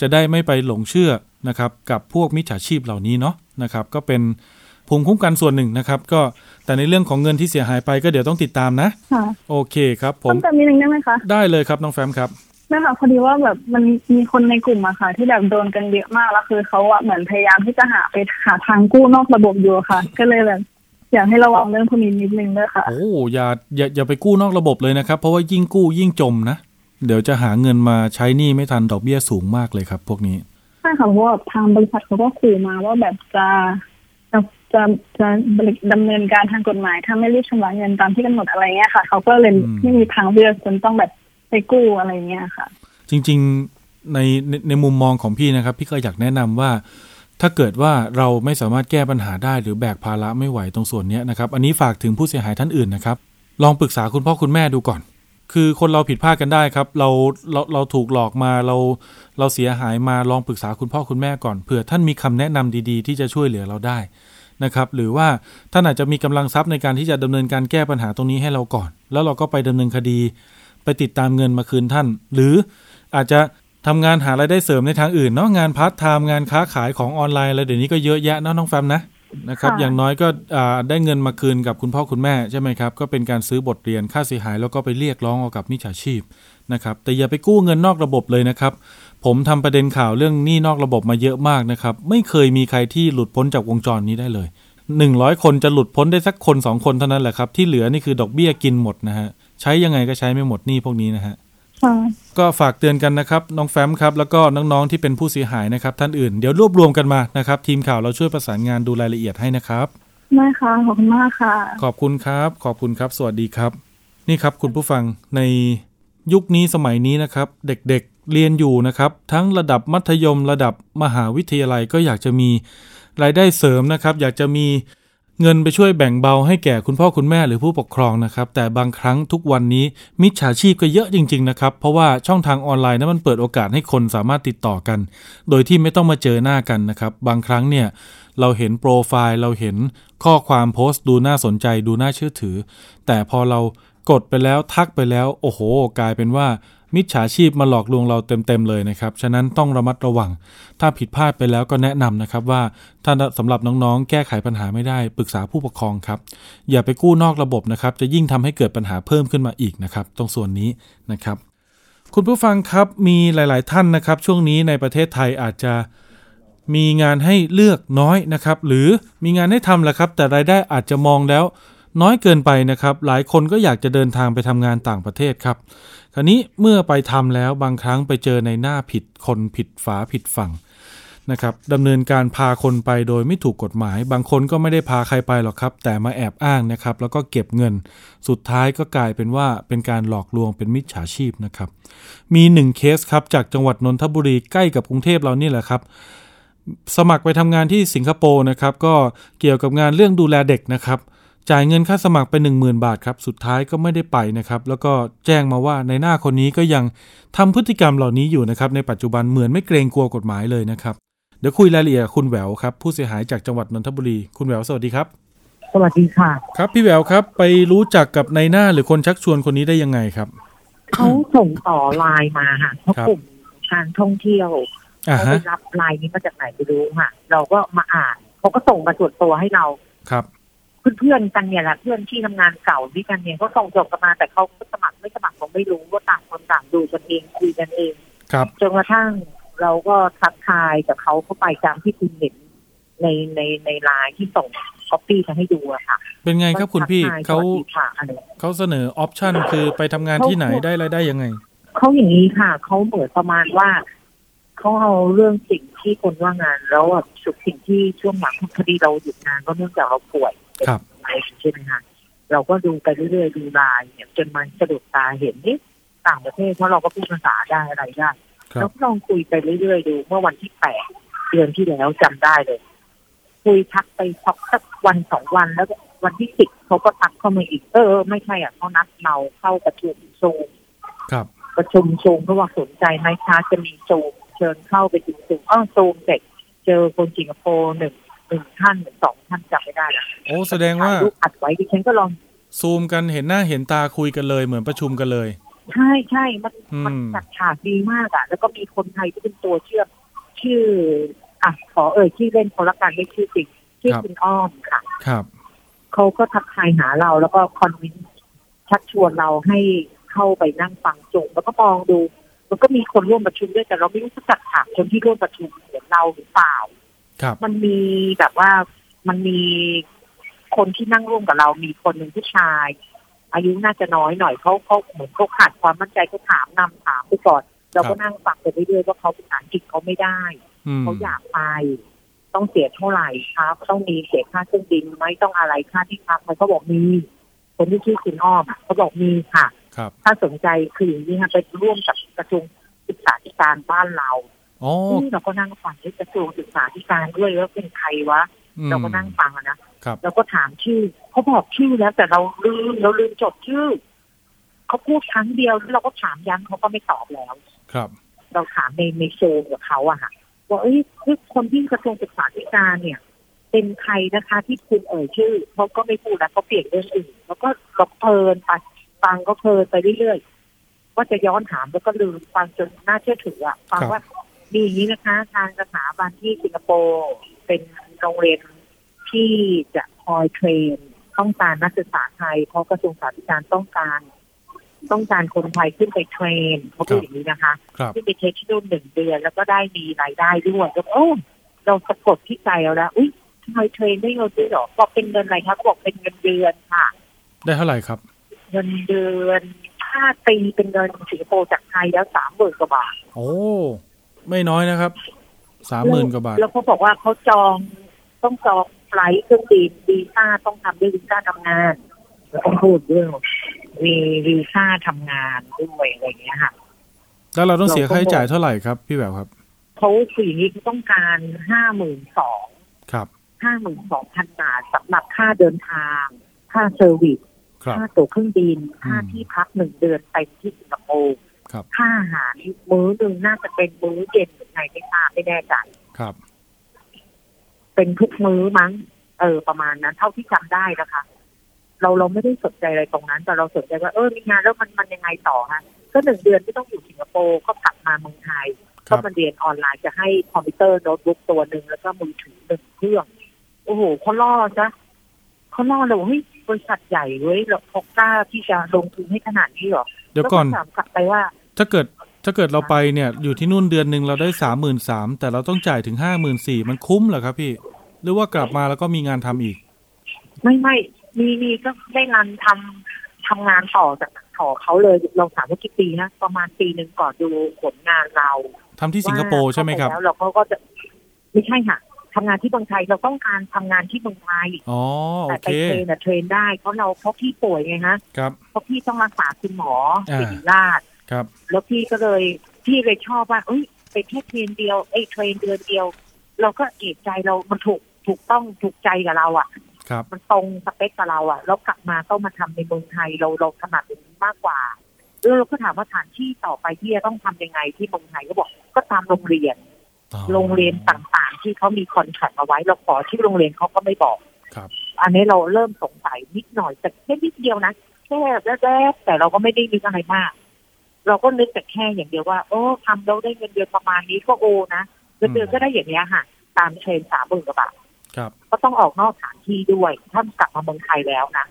จะได้ไม่ไปหลงเชื่อนะครับกับพวกมิจฉาชีพเหล่านี้เนาะนะครับก็เป็นภูมิคุ้มกันส่วนหนึ่งนะครับ ก็แต่ในเรื่องของเงินที่เสียหายไปก็เดี๋ยวต้องติดตามนะค่ะโอเคครับผต้มองแต่มีหนึ่งได้ไหมคะได้เลยครับน้องแฟมครับ นะคะพอดีว่าแบบมันมีคนในกลุ่มอะค่ะ ที่แบบโดนกันเยอะมากแล้วคือเขาอะเหมือนพยายามที่จะหาไปหาทางกู้นอกระบบอยู่ค่ะ ก็เลยแบบอยากให้ระวังเรื่องพวกนี้นิดนึงด้วยค่ะ โอ้อย่าอย่าอย่าไปกู้นอกระบบเลยนะครับ เพราะว่ายิ่งกู้ยิ่งจมนะ เดี๋ยวจะหาเงินมาใช้หนี้ไม่ทันดอกเบี้ยสูงมากเลยครับ พวกนี้ใช่ค่ะเพราะว่าทางบริษัทเขาก็ขู่มาว่าแบบจะจะจะจะดำเนินการทางกฎหมายถ้าไม่รีบชำระเงินตามที่กำหนดอะไรเงี้ยค่ะ เขาก็เลยอืมไม่มีทางเลือกจนต้องแบบ ไปกู้อะไรเงี้ยค่ะ จริงๆในในในมุมมองของพี่นะครับ พี่ก็อยากแนะนำว่า ถ้าเกิดว่าเราไม่สามารถแก้ปัญหาได้หรือแบกภาระไม่ไหวตรงส่วนเนี้ยนะครับ อันนี้ฝากถึงผู้เสียหายท่านอื่นนะครับ ลองปรึกษาคุณพ่อคุณแม่ดูก่อนคือคนเราผิดพลาดกันได้ครับ เราเราเราถูกหลอกมาเรา เราเสียหายมาลองปรึกษาคุณพ่อคุณแม่ก่อนเผื่อท่านมีคำแนะนำดีๆ ที่จะช่วยเหลือเราได้นะครับ หรือว่าท่านอาจจะมีกำลังทรัพย์ในการที่จะดำเนินการแก้ปัญหาตรงนี้ให้เราก่อน แล้วเราก็ไปดำเนินคดี ไปติดตามเงินมาคืนท่าน หรืออาจจะทำงานหารายได้เสริมในทางอื่นเนาะงานพาร์ทไทม์งานค้าขายของออนไลน์อะไรเดี๋ยวนี้ก็เยอะแยะเนาะน้องแฟมนะนะครับค่ะอย่างน้อยก็อ่าได้เงินมาคืนกับคุณพ่อคุณแม่ใช่ไหมครับก็เป็นการซื้อบทเรียนค่าเสียหายแล้วก็ไปเรียกร้องเอากับมิจฉาชีพนะครับแต่อย่าไปกู้เงินนอกระบบเลยนะครับ ผมทำประเด็นข่าวเรื่องหนี้นอกระบบมาเยอะมากนะครับไม่เคยมีใครที่หลุดพ้นจากวงจรนี้ได้เลยหนึ่งร้อยคนจะหลุดพ้นได้สักคนสองคนเท่านั้นแหละครับที่เหลือนี่คือดอกเบี้ยกินหมดนะฮะ ใช้ยังไงก็ใช้ไม่หมดหนี้พวกนี้นะฮะค่ะก็ฝากเตือนกันนะครับ น้องแฟมครับ แล้วก็น้องๆที่เป็นผู้เสียหายนะครับ ท่านอื่นเดี๋ยวรวบรวมกันมานะครับ ทีมข่าวเราช่วยประสานงานดูรายละเอียดให้นะครับได้ค่ะขอบคุณมากค่ะ ขอบคุณครับ ขอบคุณครับ สวัสดีครับ นี่ครับคุณผู้ฟังในยุคนี้สมัยนี้นะครับ เด็กๆเรียนอยู่นะครับ ทั้งระดับมัธยมระดับมหาวิทยาลัยก็อยากจะมีรายได้เสริมนะครับ อยากจะมี เงินไปช่วยแบ่งเบาให้แก่คุณพ่อคุณแม่หรือผู้ปกครองนะครับ แต่บางครั้งทุกวันนี้มิจฉาชีพก็เยอะจริง ๆ นะครับ เพราะว่าช่องทางออนไลน์นั้นมันเปิดโอกาสให้คนสามารถติดต่อกัน โดยที่ไม่ต้องมาเจอหน้ากันนะครับ บางครั้งเนี่ยเราเห็นโปรไฟล์เราเห็นข้อความโพสต์ดูน่าสนใจดูน่าเชื่อถือ แต่พอเรากดไปแล้วทักไปแล้ว โอ้โห กลายเป็นว่า มิจฉาชีพมาหลอกลวงเราเต็มๆเลยนะครับ ฉะนั้นต้องระมัดระวัง ถ้าผิดพลาดไปแล้วก็แนะนำนะครับว่าถ้าสำหรับน้องๆ แก้ไขปัญหาไม่ได้ปรึกษาผู้ปกครองครับ อย่าไปกู้นอกระบบนะครับ จะยิ่งทำให้เกิดปัญหาเพิ่มขึ้นมาอีกนะครับ ตรงส่วนนี้นะครับ คุณผู้ฟังครับมีหลาย ๆ ท่านนะครับ ช่วงนี้ในประเทศไทยอาจจะมีงานให้เลือกน้อยนะครับ หรือมีงานให้ทำแหละครับ แต่รายได้อาจจะมองแล้ว น้อยเกินไปนะครับ หลายคนก็อยากจะเดินทางไปทำงานต่างประเทศครับ คราวนี้เมื่อไปทำแล้วบางครั้งไปเจอในหน้าผิดคนผิดฝาผิดฝั่งนะครับดำเนินการพาคนไปโดยไม่ถูกกฎหมาย บางคนก็ไม่ได้พาใครไปหรอกครับ แต่มาแอบอ้างนะครับ แล้วก็เก็บเงิน สุดท้ายก็กลายเป็นว่าเป็นการหลอกลวงเป็นมิจฉาชีพนะครับ มีหนึ่งเคสครับจากจังหวัดนนทบุรีใกล้กับกรุงเทพเรานี่แหละครับ สมัครไปทำงานที่สิงคโปร์นะครับ ก็เกี่ยวกับงานเรื่องดูแลเด็กนะครับ จ่ายเงินค่าสมัครไป 10,000 บาทครับ สุดท้ายก็ไม่ได้ไปนะครับ แล้วก็แจ้งมาว่าในหน้าคนนี้ก็ยังทำพฤติกรรมเหล่านี้อยู่นะครับ ในปัจจุบันเหมือนไม่เกรงกลัวกฎหมายเลยนะครับ เดี๋ยวคุยรายละเอียดกับคุณแหววครับ ผู้เสียหายจากจังหวัดนนทบุรี คุณแหววสวัสดีครับ สวัสดีค่ะ ครับพี่แหววครับ ไปรู้จักกับในหน้าหรือคนชักชวนคนนี้ได้ยังไงครับ เขาส่งต่อไลน์มาค่ะเพราะครับกลุ่มการท่องเที่ยวอ่าเขาฮะไปรับไลน์นี้มาจากไหนไม่รู้ค่ะ เราก็มาอ่านเขาก็ส่งมาส่วนตัวให้เราครับ เพื่อนๆกันเนี่ยแหละเพื่อนที่ทำงานเก่าด้วยกันเนี่ยก็ส่งจบกันมาแต่เขาก็สมัครไม่สมัครผมไม่รู้ว่าต่างคนต่างดูกันเองคุยกันเองครับจนกระทั่งเราก็ทักทายกับเขาเข้าไปตามที่คุณเห็นในในในไลน์ที่ส่งก๊อปปี้มาให้ดูอะค่ะ เป็นไงครับคุณพี่ทักทายเขาสวัสดีค่ะอะไรเขาเสนอ option คือไปทำงานที่ไหนได้รายได้ยังไงเขาอย่างนี้ค่ะเขาเหมือนประมาณว่าเขาเอาเรื่องสิ่ง ที่คนว่างงาน แล้วแบบสุดสิ่งที่ช่วงหลังคดีเราหยุดงานก็เนื่องจากเราป่วยครับอะไรใช่ไหมคะเราก็ดูไปเรื่อยๆดูไลน์เนี่ยจนมันสะดุดตาเห็นนี่ต่างประเทศเพราะเราก็พูดภาษาได้อะไรได้ครับแล้วก็ลองคุยไปเรื่อยๆดูเมื่อวันที่แปดเดือนที่แล้วจำได้เลย คุยทักไปสักสักวันสองวันแล้วก็วันที่สิบเขาก็ทักเข้ามาอีกเออ ไม่ใช่อะเขานัดเราเข้าประชุมซูมครับประชุมซูมเพราะว่าสนใจไหมคะจะมีซูม เชิญเข้าไปดูซูมอ้าวซูมเสร็จเจอคนสิงคโปร์หนึ่งหนึ่งท่านหรือสองท่านจำไม่ได้ละโอ้แสดงว่าถ่ยรูปอัดไว้ดิฉันก็ลองซูมกันเห็นหน้าเห็นตาคุยกันเลยเหมือนประชุมกันเลย ใช่ใช่มันอืมมันจัดฉากดีมากอะ แล้วก็มีคนไทยที่เป็นตัวเชื่อมชื่ออะขอเอ่ยชื่อเล่นคนละกันไม่ชื่อจริงชื่อคุณอ้อมค่ะ ครับเขาก็ทักทายหาเราแล้วก็คอนวินชักชวนเราให้เข้าไปนั่งฟังจุงแล้วก็มองดู มันก็มีคนร่วมประชุมด้วยแต่เราไม่รู้จะจัดฉากคนที่ร่วมประชุมเหมือนเราหรือเปล่าครับมันมีแบบว่ามันมีคนที่นั่งร่วมกับเรามีคนหนึ่งผู้ชาย อายุน่าจะน้อยหน่อยเขาเขาเหมือนเขาขาดความมั่นใจเขาถามนำถามไปก่อนเราก็นั่งฟังไปเรื่อยๆว่าเขาภาษาอังกฤษเขาไม่ได้อืมเขาอยากไป ต้องเสียเท่าไหร่ครับต้องมีเสียค่าเครื่องบินไหมต้องอะไรค่าที่พักไหมเขาบอกมีคนที่ชื่อคุณอ้อมอะเขาบอกมีค่ะครับ ถ้าสนใจคืออย่างนี้ค่ะไปร่วมกับกระทรวงศึกษาธิการบ้านเราอ๋อที่เราก็นั่งฟังที่กระทรวงศึกษาธิการด้วยว่าเป็นใครวะอืมเราก็นั่งฟังอะนะครับเราก็ถามชื่อเขาบอกชื่อแล้วแต่เราลืมเราลืมจดชื่อเขาพูดครั้งเดียวแล้วเราก็ถามย้ำเขาก็ไม่ตอบแล้ว ครับ เราถามในในโซมกับเขาอะค่ะว่าเอ้ยคือคนที่กระทรวงศึกษาธิการเนี่ย เป็นใครนะคะที่คุณเอ่ยชื่อเขาก็ไม่พูดแล้วเขาเปลี่ยนเรื่องอื่น แล้วก็เราเพลินไป ฟังก็เพลินไปเรื่อยๆว่าจะย้อนถามแล้วก็ลืมฟังจนน่าเชื่อถืออะฟังครับว่ามีอย่างนี้นะคะ ทางสถาบันที่สิงคโปร์เป็นโรงเรียนที่จะคอยเทรนต้องการนักศึกษาไทย เพราะกระทรวงศึกษาธิการต้องการต้องการคนไทยขึ้นไปเทรนเขาพูดอย่างนี้นะคะครับที่ไปเทคที่นู่นหนึ่งเดือน แล้วก็ได้มีรายได้ด้วยแล้วโอ้เราสะกดที่ใจเราแล้วอุ้ยทำไมเทรนได้เงินด้วยเหรอบอกเป็นเงินอะไรครับบอกเป็นเงินเดือนค่ะ ได้เท่าไหร่ครับ เงินเดือนถ้าตีเป็นเงินสิงคโปร์จากไทยแล้วสามหมื่นกว่าบาท โอ้ ไม่น้อยนะครับสามหมื่นกว่าบาท แล้วเขาบอกว่าเขาจองต้องจองไฟลท์เครื่องบินวีซ่าต้องทำด้วยวีซ่าทำงานแล้วต้องพูดเรื่องมีวีซ่าทำงานด้วยอะไรอย่างเงี้ยค่ะ แล้วเราต้องเสียค่าใช้จ่ายเท่าไหร่ครับ พี่แบบครับเขาคืออย่างนี้เขาต้องการห้าหมื่นสองครับห้าหมื่นสองพันบาทสำหรับค่าเดินทาง ค่า service ครับค่าตั๋วเครื่องบินอืมค่าที่พักหนึ่งเดือนไปที่สิงคโปร์ครับค่าอาหารมื้อหนึ่งน่าจะเป็นมื้อเย็นหรือไงไม่ทราบไม่แน่ใจครับ เป็นทุกมื้อมั้ง เออ ประมาณนั้น เท่าที่จำได้นะคะ เราเราไม่ได้สนใจอะไรตรงนั้น แต่เราสนใจว่าเออมีงานแล้วมันมันยังไงต่อฮะก็หนึ่งเดือนที่ต้องอยู่สิงคโปร์ก็กลับมาเมืองไทยครับก็มาเรียนออนไลน์จะให้คอมพิวเตอร์โน้ตบุ๊กตัวหนึ่งแล้วก็มือถือหนึ่งเครื่อง โอ้โหเขาล่อจ้ะ เขาล่อเราเฮ้ยบริษัทใหญ่เว้ยเราเขากล้าที่จะลงทุนให้ขนาดนี้เหรอเดี๋ยวก่อนแล้ถามกลับไปว่า ถ้าเกิดถ้าเกิดเราไปเนี่ย อยู่ที่นู่นเดือนหนึ่งเราได้สามหมื่นสามแต่เราต้องจ่ายถึงห้าหมื่นสี่มันคุ้มเหรอครับพี่ หรือว่ากลับมาแล้วก็มีงานทำอีก ไม่ไม่มีมีก็ได้รันทำทำงานต่อจากต่อเขาเลยเราถามว่ากี่ปีนะประมาณปีหนึ่งก่อนดูผลงานเราทำที่สิงคโปร์ใช่ไหมครับว่าเข้าปแล้วเราก็ก็จะไม่ใช่ค่ะ ทำงานที่เมืองไทยเราต้องการทำงานที่เมืองไทยอ๋อโอแต่ไปเคเทรนอะเทรนได้เพราะเราเพราะพี่ป่วยไงฮะครับเพราะพี่ต้องรักษาคุณหมออ่าศิริราชครับแล้วพี่ก็เลยพี่เลยชอบว่าเอ้ยไปแค่เทรนเดียวเอ้ยเทรนเดือนเดียว เราก็เอกใจเรามันถูกถูกต้องถูกใจกับเราอะครับมันตรงสเปคกับเราอะแล้วกลับมาต้องมาทำในเมืองไทยเราเราถนัดอย่างนี้มากกว่าแล้วเราก็ถามว่าสถานที่ต่อไปที่จะต้องทำยังไงที่เมืองไทยก็บอกก็ตามโรงเรียนอ๋อ โรงเรียนต่างๆ ที่เขามีคอนแทคเอาไว้เราขอที่โรงเรียนเขาก็ไม่บอกครับ อันนี้เราเริ่มสงสัยนิดหน่อยแต่แค่นิดเดียวนะแค่แรกๆแต่เราก็ไม่ได้นึกอะไรมาก เราก็นึกแต่แค่อย่างเดียวว่า โอ้ทำแล้วได้เงินเดือนประมาณนี้ก็โอนะเงินเดือนก็ได้อย่างเนี้ยค่ะ ตามเทรนสามหมื่นกว่าบาทครับก็ต้องออกนอกสถานที่ด้วยถ้ากลับมาเมืองไทยแล้วนะ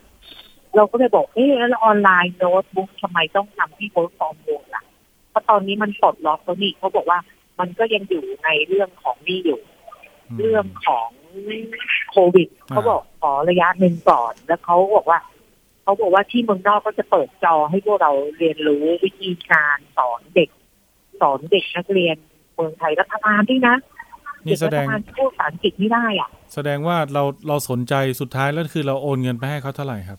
เราก็เลยบอกเอ๊ะแล้วออนไลน์โน้ตบุ๊กทำไมต้องทำที่โพสต์ฟอร์มวงล่ะเพราะตอนนี้มันปลดล็อกแล้วนี่เขาบอกว่า มันก็ยังอยู่ในเรื่องของนี่อยู่อืมเรื่องของโควิดอ่าเขาบอกขอระยะหนึ่งก่อน แล้วเขาบอกว่าเขาบอกว่าที่เมืองนอกก็จะเปิดจอให้พวกเราเรียนรู้วิธีการสอนเด็ก สอนเด็กนักเรียนเมืองไทยรัฐบาลด้วยนะนี่เด็กแสรัดฐงบาลพูดภาษาอังกฤษไม่ได้อะ แสดงว่าเราเราสนใจสุดท้ายแล้วคือเราโอนเงินไปให้เขาเท่าไหร่ครับ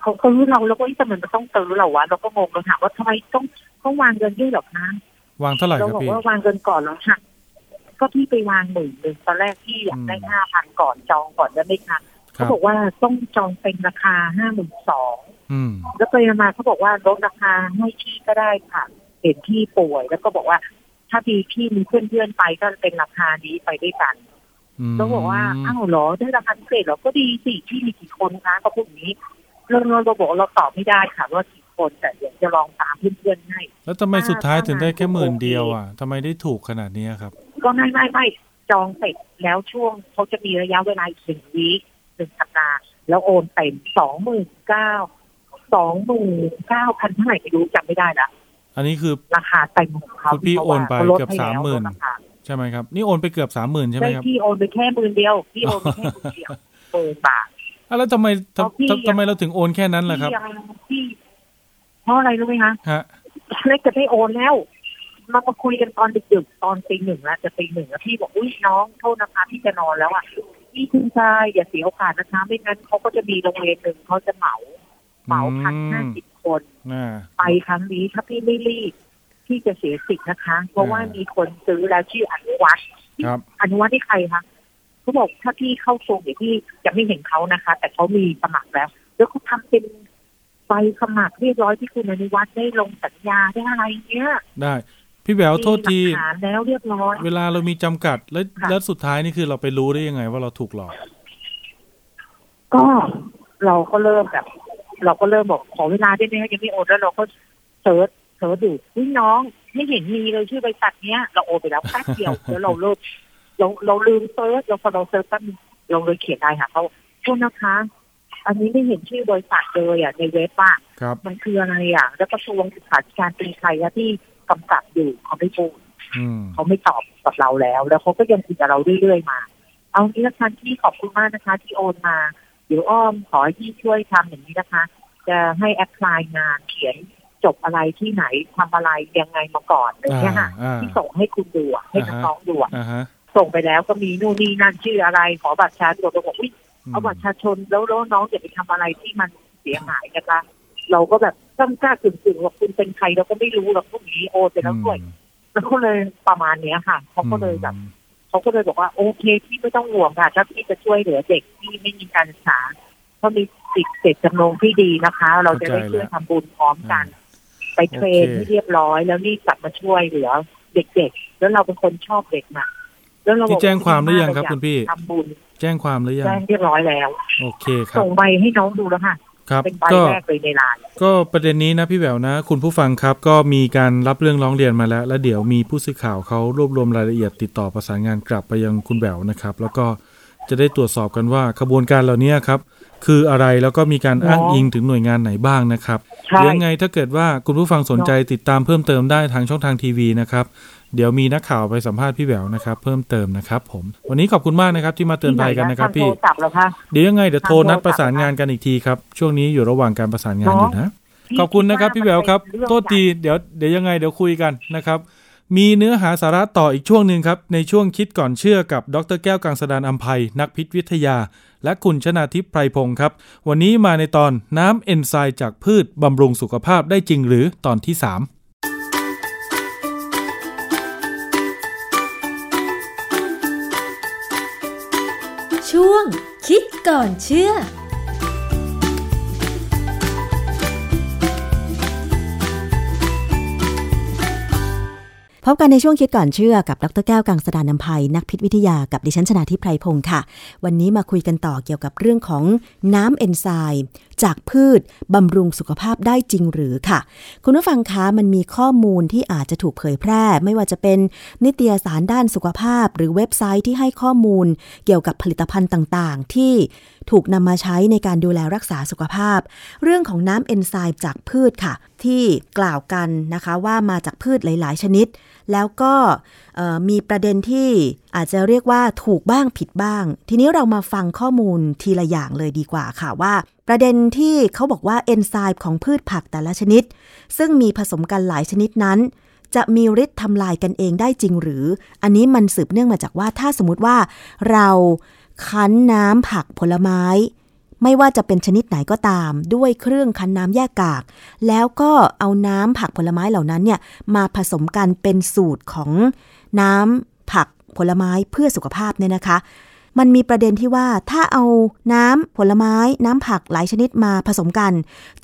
เขาเขารู้เราแล้วก็ทำไมมันต้องตื้อเราวะเราก็งงเราถามว่าทำไมต้องต้องวางเงินด้วยหรอกนะ วางเท่าไหร่เราครับบอกพี่ว่าวางเงินก่อนแล้วหักก็พี่ไปวางหมื่นหนึ่งตอนแรกพี่อยากได้อืมห้าพันก่อนจองก่อนแล้วไม่ทันครัเขาบบอกว่าต้องจองเป็นราคาห้าหมื่นสองอืมแล้วไปมาเขาบอกว่าลดราคาให้พี่ก็ได้ค่ะ เห็นพี่ป่วย แล้วก็บอกว่า ถ้าพี่พี่มีเพื่อนๆไปก็เป็นราคานี้ไปด้วยกันอืมแล้วบอกว่าอ้าวเหรอได้ราคาพิเศษเหรอก็ดีสิพี่มีกี่คนคะก็พูดอย่างนี้เราเราบอกว่าเราตอบไม่ได้ค่ะว่ากี่ คนแต่เดี๋ยวจะลองตามเพื่อนๆให้แล้วทำไมสุดท้ายถึงได้แค่หมื่นโอเคเดียวอะทำไมได้ถูกขนาดนี้ครับ ก็ไม่ไม่ไม่จองเสร็จแล้วช่วงเขาจะมีระยะเวลาอีกหนึ่งวีคหนึ่งสัปดาห์แล้วโอนเต็มสองหมื่นเก้าสองหมื่นเก้าพันเท่าไหร่ไม่รู้จำไม่ได้ละอันนี้คือราคาเต็มของเขาคุณพี่โอนไปขาลดเกือบให้แล้ว30,000ลดราคาใช่ไหมครับ นี่โอนไปเกือบสามหมื่นใช่ไหมได้ครับพี่โอนไปแค่หมื่นเดียวพี่โอนไปแค่หมื่นเดียวหมื่นบาทอะแล้วทำไมเพราะพี่ทำทำไมเราถึงโอนแค่นั้นล่ะครับพี่ยังพี่เพ ราะอะไรรู้ไหมคะฮะเล็กจะได้โอนแล้วมามาคุยกันตอนดึกๆตอนตีหนึ่งแล้วจะตีหนึ่งแล้วพี่บอกอุ้ยน้องโทษนะคะพี่จะนอนแล้วอะพี่คุณชายอย่าเสียโอกาสนะคะ ไม่งั้นเขาก็จะมีโรงเรียนหนึ่งเขาจะเหมาเหมาพันห้าสิบคนอ่าไปครั้งนี้ถ้าพี่ไม่รีบพี่จะเสียสิทธิ์นะคะ เพราะว่าอ่ามีมีคนซื้อแล้วชื่ออนุวัฒน์ครับอนุวัฒน์ที่ใครคะเขาบอกถ้าพี่เข้าชมเดี๋ยวพี่จะไม่เห็นเขานะคะ แต่เขามีสมัครแล้ว แล้วเขาทำเป็น ใบสมัครเรียบร้อยที่คุณอนุวัฒน์ได้ลงสัญญาได้อะไรเนี้ยได้พี่แหววโทษทีมีหลักฐานแล้วเรียบร้อยเวลาเรามีจำกัดแล้วค่ะแล้วสุดท้ายนี่คือเราไปรู้ได้ยังไงว่าเราถูกหลอกก็เราก็เริ่มแบบ เราก็เริ่มบอกขอเวลาได้ไหมคะยังไม่โอนแล้วเราก็ search search ดูพี่น้องไม่เห็นมีเลยชื่อบริษัทเนี้ยเราโอนไปแล้วแป๊บเดียวแล้วเราเลิกเราเราลืม search เราพอเรา search แป๊บนึงเราเลยเขียนได้ค่ะขอโทษนะคะ อันนี้ไม่เห็นชื่อบริษัทเลยอะในเว็บอะครับมันคืออะไรอะ แล้วกระทรวงศึกษาธิการเป็นใครอะที่กำกับอยู่เขาไม่พูดอืมเขาไม่ตอบกับเราแล้ว แล้วเขาก็ยังคุยกับเราเรื่อยๆมา เอางี้ละกันที่ขอบคุณมากนะคะ ที่โอนมาเดี๋ยวอ้อมขอให้พี่ช่วยทำอย่างนี้นะคะ จะให้แอปพลายงานเขียนจบอะไรที่ไหนทำอะไรยังไงมาก่อนอะไรอย่างเงี้ยค่ะอ่าที่ส่งให้คุณดูอะให้อ่าฮะน้องๆดูอะอ่าฮะส่งไปแล้วก็มีนู่นนี่นั่นชื่ออะไรขอบัตรประชาชนเราบอกอุ๊ยม เอาบัตรประชาชนแล้วแล้วน้องจะไปทำอะไรที่มันเสียหายนะคะ เราก็แบบต้องกล้ากึ่งๆว่าคุณเป็นใครเราก็ไม่รู้หรอกพวกนี้โอนไปแล้วด้วยอืมแล้วก็เลยประมาณเนี้ยค่ะเขาก็เลยแบบเขาก็เลยบอกว่าโอเคพี่ไม่ต้องห่วงค่ะถ้าพี่จะช่วยเหลือเด็กที่ไม่มีการศึกษาเขามีสิทธิ์เจ็ดจำนงที่ดีนะคะ เราจะได้ช่วยทำบุญพร้อมกัน ไปเทรนที่เรียบร้อย แล้วนี่กลับมาช่วยเหลือเด็กๆ แล้วเราเป็นคนชอบเด็กนะแล้วเราบที่อกแจ้งความหรือยังครับเาคุณพี่ทำบุญ แจ้งความหรือยังแจ้งเรียบร้อยแล้ว โอเคครับส่งใบให้น้องดูแล้วค่ะครับเป็นใบก็แรกเลยในไลน์ก็ประเด็นนี้นะพี่แหววนะ คุณผู้ฟังครับ ก็มีการรับเรื่องร้องเรียนมาแล้ว แล้วเดี๋ยวมีผู้สื่อข่าวเขารวบรวมรายละเอียดติดต่อประสานงานกลับไปยังคุณแหววนะครับ แล้วก็จะได้ตรวจสอบกันว่าขบวนการเหล่านี้ครับคืออะไรแล้วก็มีการอ้างอิงถึงหน่วยงานไหนบ้างนะครับใช่เดี๋ยวยังไงถ้าเกิดว่าคุณผู้ฟังสนใจติดตามเพิ่มเติมได้ทางช่องทางทีวีนะครับ เดี๋ยวมีนักข่าวไปสัมภาษณ์พี่แหววนะครับ เพิ่มเติมนะครับผม วันนี้ขอบคุณมากนะครับ ที่มาเตือนภัยกันนะครับทางพี่โทรศัพท์เหรอคะเดี๋ยวยังไงเดี๋ยวโทรนัดทางโทรศัพท์ประสานงานกันอีกทีครับ ช่วงนี้อยู่ระหว่างการประสานงานเนาะอยู่นะ ขอบคุณนะครับพี่แหววครับมันเป็นเรื่องโทษทีเดี๋ยวเดี๋ยวยังไงเดี๋ยวคุยกันนะครับ มีเนื้อหาสาระต่ออีกช่วงหนึ่งครับ ในช่วงคิดก่อนเชื่อกับดรแก้วกังสดานอัมภัยนักพิษวิทยา และคุณชนาทิพย์ไพรพงศ์ครับ วันนี้มาในตอนน้ำเอนไซม์จากพืชบำรุงสุขภาพได้จริงหรือตอนที่ 3 คิดก่อนเชื่อพบกันในช่วงคิดก่อนเชื่อกับดรแก้วกังสดานนภัยนักพิษวิทยากับดิฉันชนาทิพไพรพงศ์ค่ะ วันนี้มาคุยกันต่อเกี่ยวกับเรื่องของน้ำเอนไซม์ จากพืชบำรุงสุขภาพได้จริงหรือค่ะ คุณผู้ฟังคะมันมีข้อมูลที่อาจจะถูกเผยแพร่ ไม่ว่าจะเป็นนิตยสารด้านสุขภาพ หรือเว็บไซต์ที่ให้ข้อมูล เกี่ยวกับผลิตภัณฑ์ต่างๆ ที่ถูกนำมาใช้ในการดูแลรักษาสุขภาพ เรื่องของน้ำเอนไซม์จากพืชค่ะ ที่กล่าวกันนะคะว่ามาจากพืชหลาย ๆ ชนิด แล้วก็มีประเด็นที่อาจจะเรียกว่าถูกบ้างผิดบ้าง ทีนี้เรามาฟังข้อมูลทีละอย่างเลยดีกว่าค่ะว่า ประเด็นที่เขาบอกว่าเอนไซม์ของพืชผักแต่ละชนิด ซึ่งมีผสมกันหลายชนิดนั้น จะมีฤทธิ์ทำลายกันเองได้จริงหรือ อันนี้มันสืบเนื่องมาจากว่าถ้าสมมติว่าเราคั้นน้ำผักผลไม้ ไม่ว่าจะเป็นชนิดไหนก็ตาม ด้วยเครื่องคั้นน้ำแยกกาก แล้วก็เอาน้ำผักผลไม้เหล่านั้นเนี่ยมาผสมกันเป็นสูตรของน้ำผักผลไม้เพื่อสุขภาพเนี่ยนะคะ มันมีประเด็นที่ว่าถ้าเอาน้ำผลไม้ น้ำผักหลายชนิดมาผสมกัน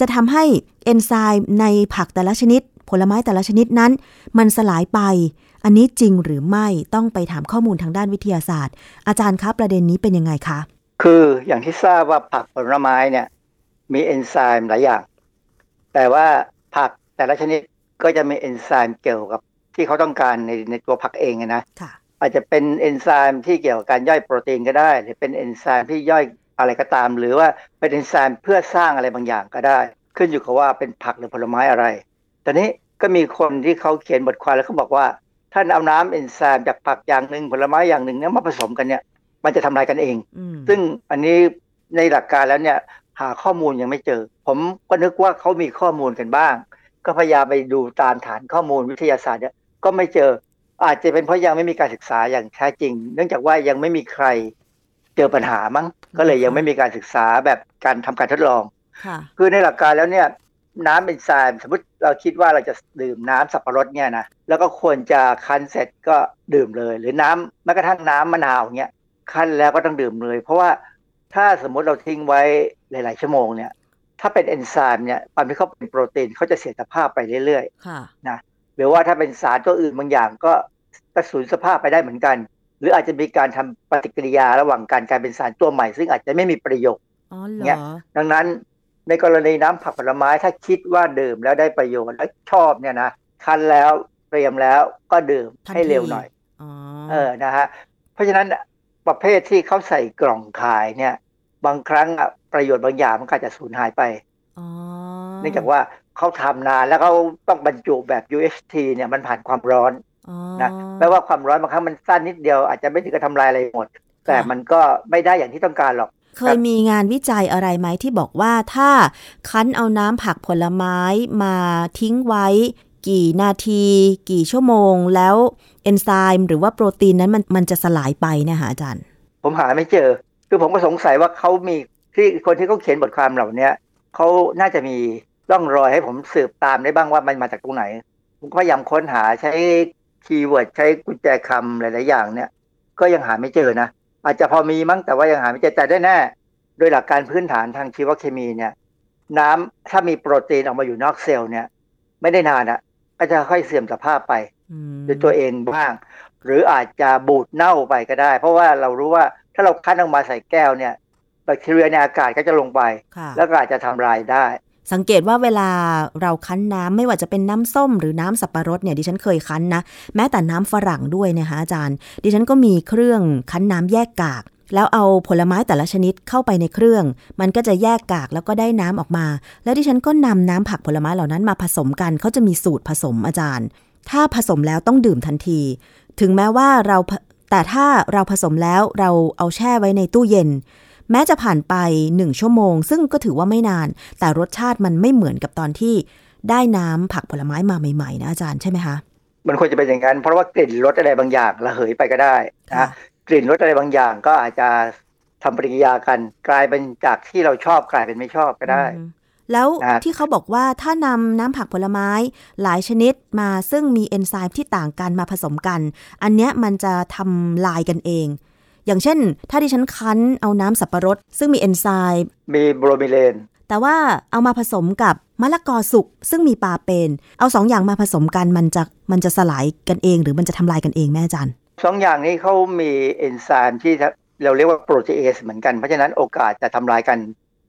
จะทำให้เอนไซม์ในผักแต่ละชนิด ผลไม้แต่ละชนิดนั้น มันสลายไป อันนี้จริงหรือไม่ต้องไปถามข้อมูลทางด้านวิทยาศาสตร์ อาจารย์คะประเด็นนี้เป็นยังไงคะ คืออย่างที่ทราบว่าผักผลไม้เนี่ยมีเอนไซม์หลายอย่าง แต่ว่าผักแต่ละชนิดก็จะมีเอนไซม์เกี่ยวกับที่เขาต้องการในในตัวผักเองอะนะค่ะอาจจะเป็นเอนไซม์ที่เกี่ยวกับการย่อยโปรตีนก็ได้ หรือเป็นเอนไซม์ที่ย่อยอะไรก็ตาม หรือว่าเป็นเอนไซม์เพื่อสร้างอะไรบางอย่างก็ได้ ขึ้นอยู่กับว่าเป็นผักหรือผลไม้อะไรตอนนี้ก็มีคนที่เขาเขียนบทความแล้วเขาบอกว่าถ้าเอาน้ำเอนไซม์จากผักอย่างหนึ่งผลไม้อย่างหนึ่งเนี่ยมาผสมกันเนี่ย มันจะทำลายกันเองอืมซึ่งอันนี้ในหลักการแล้วเนี่ยหาข้อมูลยังไม่เจอ ผมก็นึกว่าเขามีข้อมูลกันบ้าง ก็พยายามไปดูตามฐานข้อมูลวิทยาศาสตร์เนี่ยก็ไม่เจอ อาจจะเป็นเพราะยังไม่มีการศึกษาอย่างแท้จริง เนื่องจากว่ายังไม่มีใครเจอปัญหามั้ง ก็เลยยังไม่มีการศึกษาแบบการทำการทดลองค่ะคือในหลักการแล้วเนี่ยน้ำเป็นทรายสมมติเราคิดว่าเราจะดื่มน้ำสับปะรดเนี่ยนะแล้วก็ควรจะคั้นเสร็จก็ดื่มเลย หรือน้ำแม้กระทั่งน้ำมะนาวเนี่ย คั้นแล้วก็ต้องดื่มเลย เพราะว่าถ้าสมมุติเราทิ้งไว้หลาย ๆ ชั่วโมงเนี่ย ถ้าเป็นเอนไซม์เนี่ยความที่เขาเป็นโปรตีนเขาจะเสียสภาพไปเรื่อยค่ะๆหรือว่าถ้าเป็นสารตัวอื่นบางอย่างก็กระสูญสภาพไปได้เหมือนกัน หรืออาจจะมีการทำปฏิกิริยาระหว่างการกลายเป็นสารตัวใหม่ ซึ่งอาจจะไม่มีประโยชน์อ๋อเหรเนี่ยอดังนั้นในกรณีน้ำผักผลไม้ถ้าคิดว่าดื่มแล้วได้ประโยชน์และชอบเนี่ยนะคั้นแล้วเตรียมแล้วก็ดื่มทันให้เร็วทีหน่อยอ๋อเออนะฮะเพราะฉะนั้น ประเภทที่เขาใส่กล่องขายเนี่ย บางครั้งอะประโยชน์บางอย่างมันก็อาจจะสูญหายไปอ๋อเนื่องจากว่าเขาทำนานแล้วเขาต้องบรรจุแบบ UHT เนี่ยมันผ่านความร้อนอ๋อนะแม้ว่าความร้อนบางครั้งมันสั้นนิดเดียวอาจจะไม่ถึงกับทำลายอะไรหมด แต่มันก็ไม่ได้อย่างที่ต้องการหรอก เคยมีงานวิจัยอะไรไหมที่บอกว่าถ้าคั้นเอาน้ำผักผลไม้มาทิ้งไว้ กี่นาที กี่ชั่วโมง แล้วเอนไซม์หรือว่าโปรตีนนั้นมันมันจะสลายไปเนะคะอาจารย์ ผมหาไม่เจอ คือผมก็สงสัยว่าเขามีที่คนที่เขาเขียนบทความเหล่านี้เขาน่าจะมีร่องรอยให้ผมสืบตามได้บ้างว่ามันมาจากตรงไหน ผมพยายามค้นหาใช้ keyword ใช้กุญแจคำหลาย ๆ อย่างเนี่ย ก็ยังหาไม่เจอนะ อาจจะพอมีมั้งแต่ว่ายังหาไม่เจอแต่ได้แน่โดยหลักการพื้นฐานทางชีวเคมีเนี่ย น้ำถ้ามีโปรตีนออกมาอยู่นอกเซลล์เนี่ย ไม่ได้นานอะ ก็จะค่อยเสื่อมสภาพไปอืมด้วยตัวเองบ้าง หรืออาจจะบูดเน่าไปก็ได้ เพราะว่าเรารู้ว่าถ้าเราคั้นออกมาใส่แก้วเนี่ยแบคทีเรียในอากาศก็จะลงไปค่ะแล้วก็อาจจะทำลายได้ สังเกตว่าเวลาเราคั้นน้ำไม่ว่าจะเป็นน้ำส้มหรือน้ำสับปะรดเนี่ยดิฉันเคยคั้นนะ แม้แต่น้ำฝรั่งด้วยนะคะอาจารย์ ดิฉันก็มีเครื่องคั้นน้ำแยกกาก แล้วเอาผลไม้แต่ละชนิดเข้าไปในเครื่อง มันก็จะแยกกากแล้วก็ได้น้ำออกมา แล้วดิฉันก็นำน้ำผักผลไม้เหล่านั้นมาผสมกันเขาจะมีสูตรผสมอาจารย์ ถ้าผสมแล้วต้องดื่มทันที ถึงแม้ว่าเราแต่ถ้าเราผสมแล้วเราเอาแช่ไว้ในตู้เย็น แม้จะผ่านไปหนึ่งชั่วโมง ซึ่งก็ถือว่าไม่นาน แต่รสชาติมันไม่เหมือนกับตอนที่ได้น้ำผักผลไม้มาใหม่ๆนะอาจารย์ใช่ไหมคะมันควรจะเป็นอย่างนั้นเพราะว่ากลิ่นรสอะไรบางอย่างระเหยไปก็ได้ค่ะนะ กลิ่นรสอะไรบางอย่าง ก็อาจจะทำปฏิกิริยากัน กลายเป็นจากที่เราชอบกลายเป็นไม่ชอบก็ได้อืมแล้วครับที่เขาบอกว่าถ้านำน้ำผักผลไม้หลายชนิดมาซึ่งมีเอนไซม์ที่ต่างกันมาผสมกัน อันเนี้ยมันจะทำลายกันเอง อย่างเช่น ถ้าดิฉันคั้นเอาน้ำสับปะรด ซึ่งมีเอนไซม์มีโบรมีเลนแต่ว่าเอามาผสมกับมะละกอสุกซึ่งมีปาเปน เอาสองอย่างมาผสมกันมันจะมันจะสลายกันเอง หรือมันจะทำลายกันเองไหมอาจารย์ สองอย่างนี้เขามีเอนไซม์ที่เราเรียกว่าโปรตีเอสเหมือนกัน เพราะฉะนั้นโอกาสจะทำลายกัน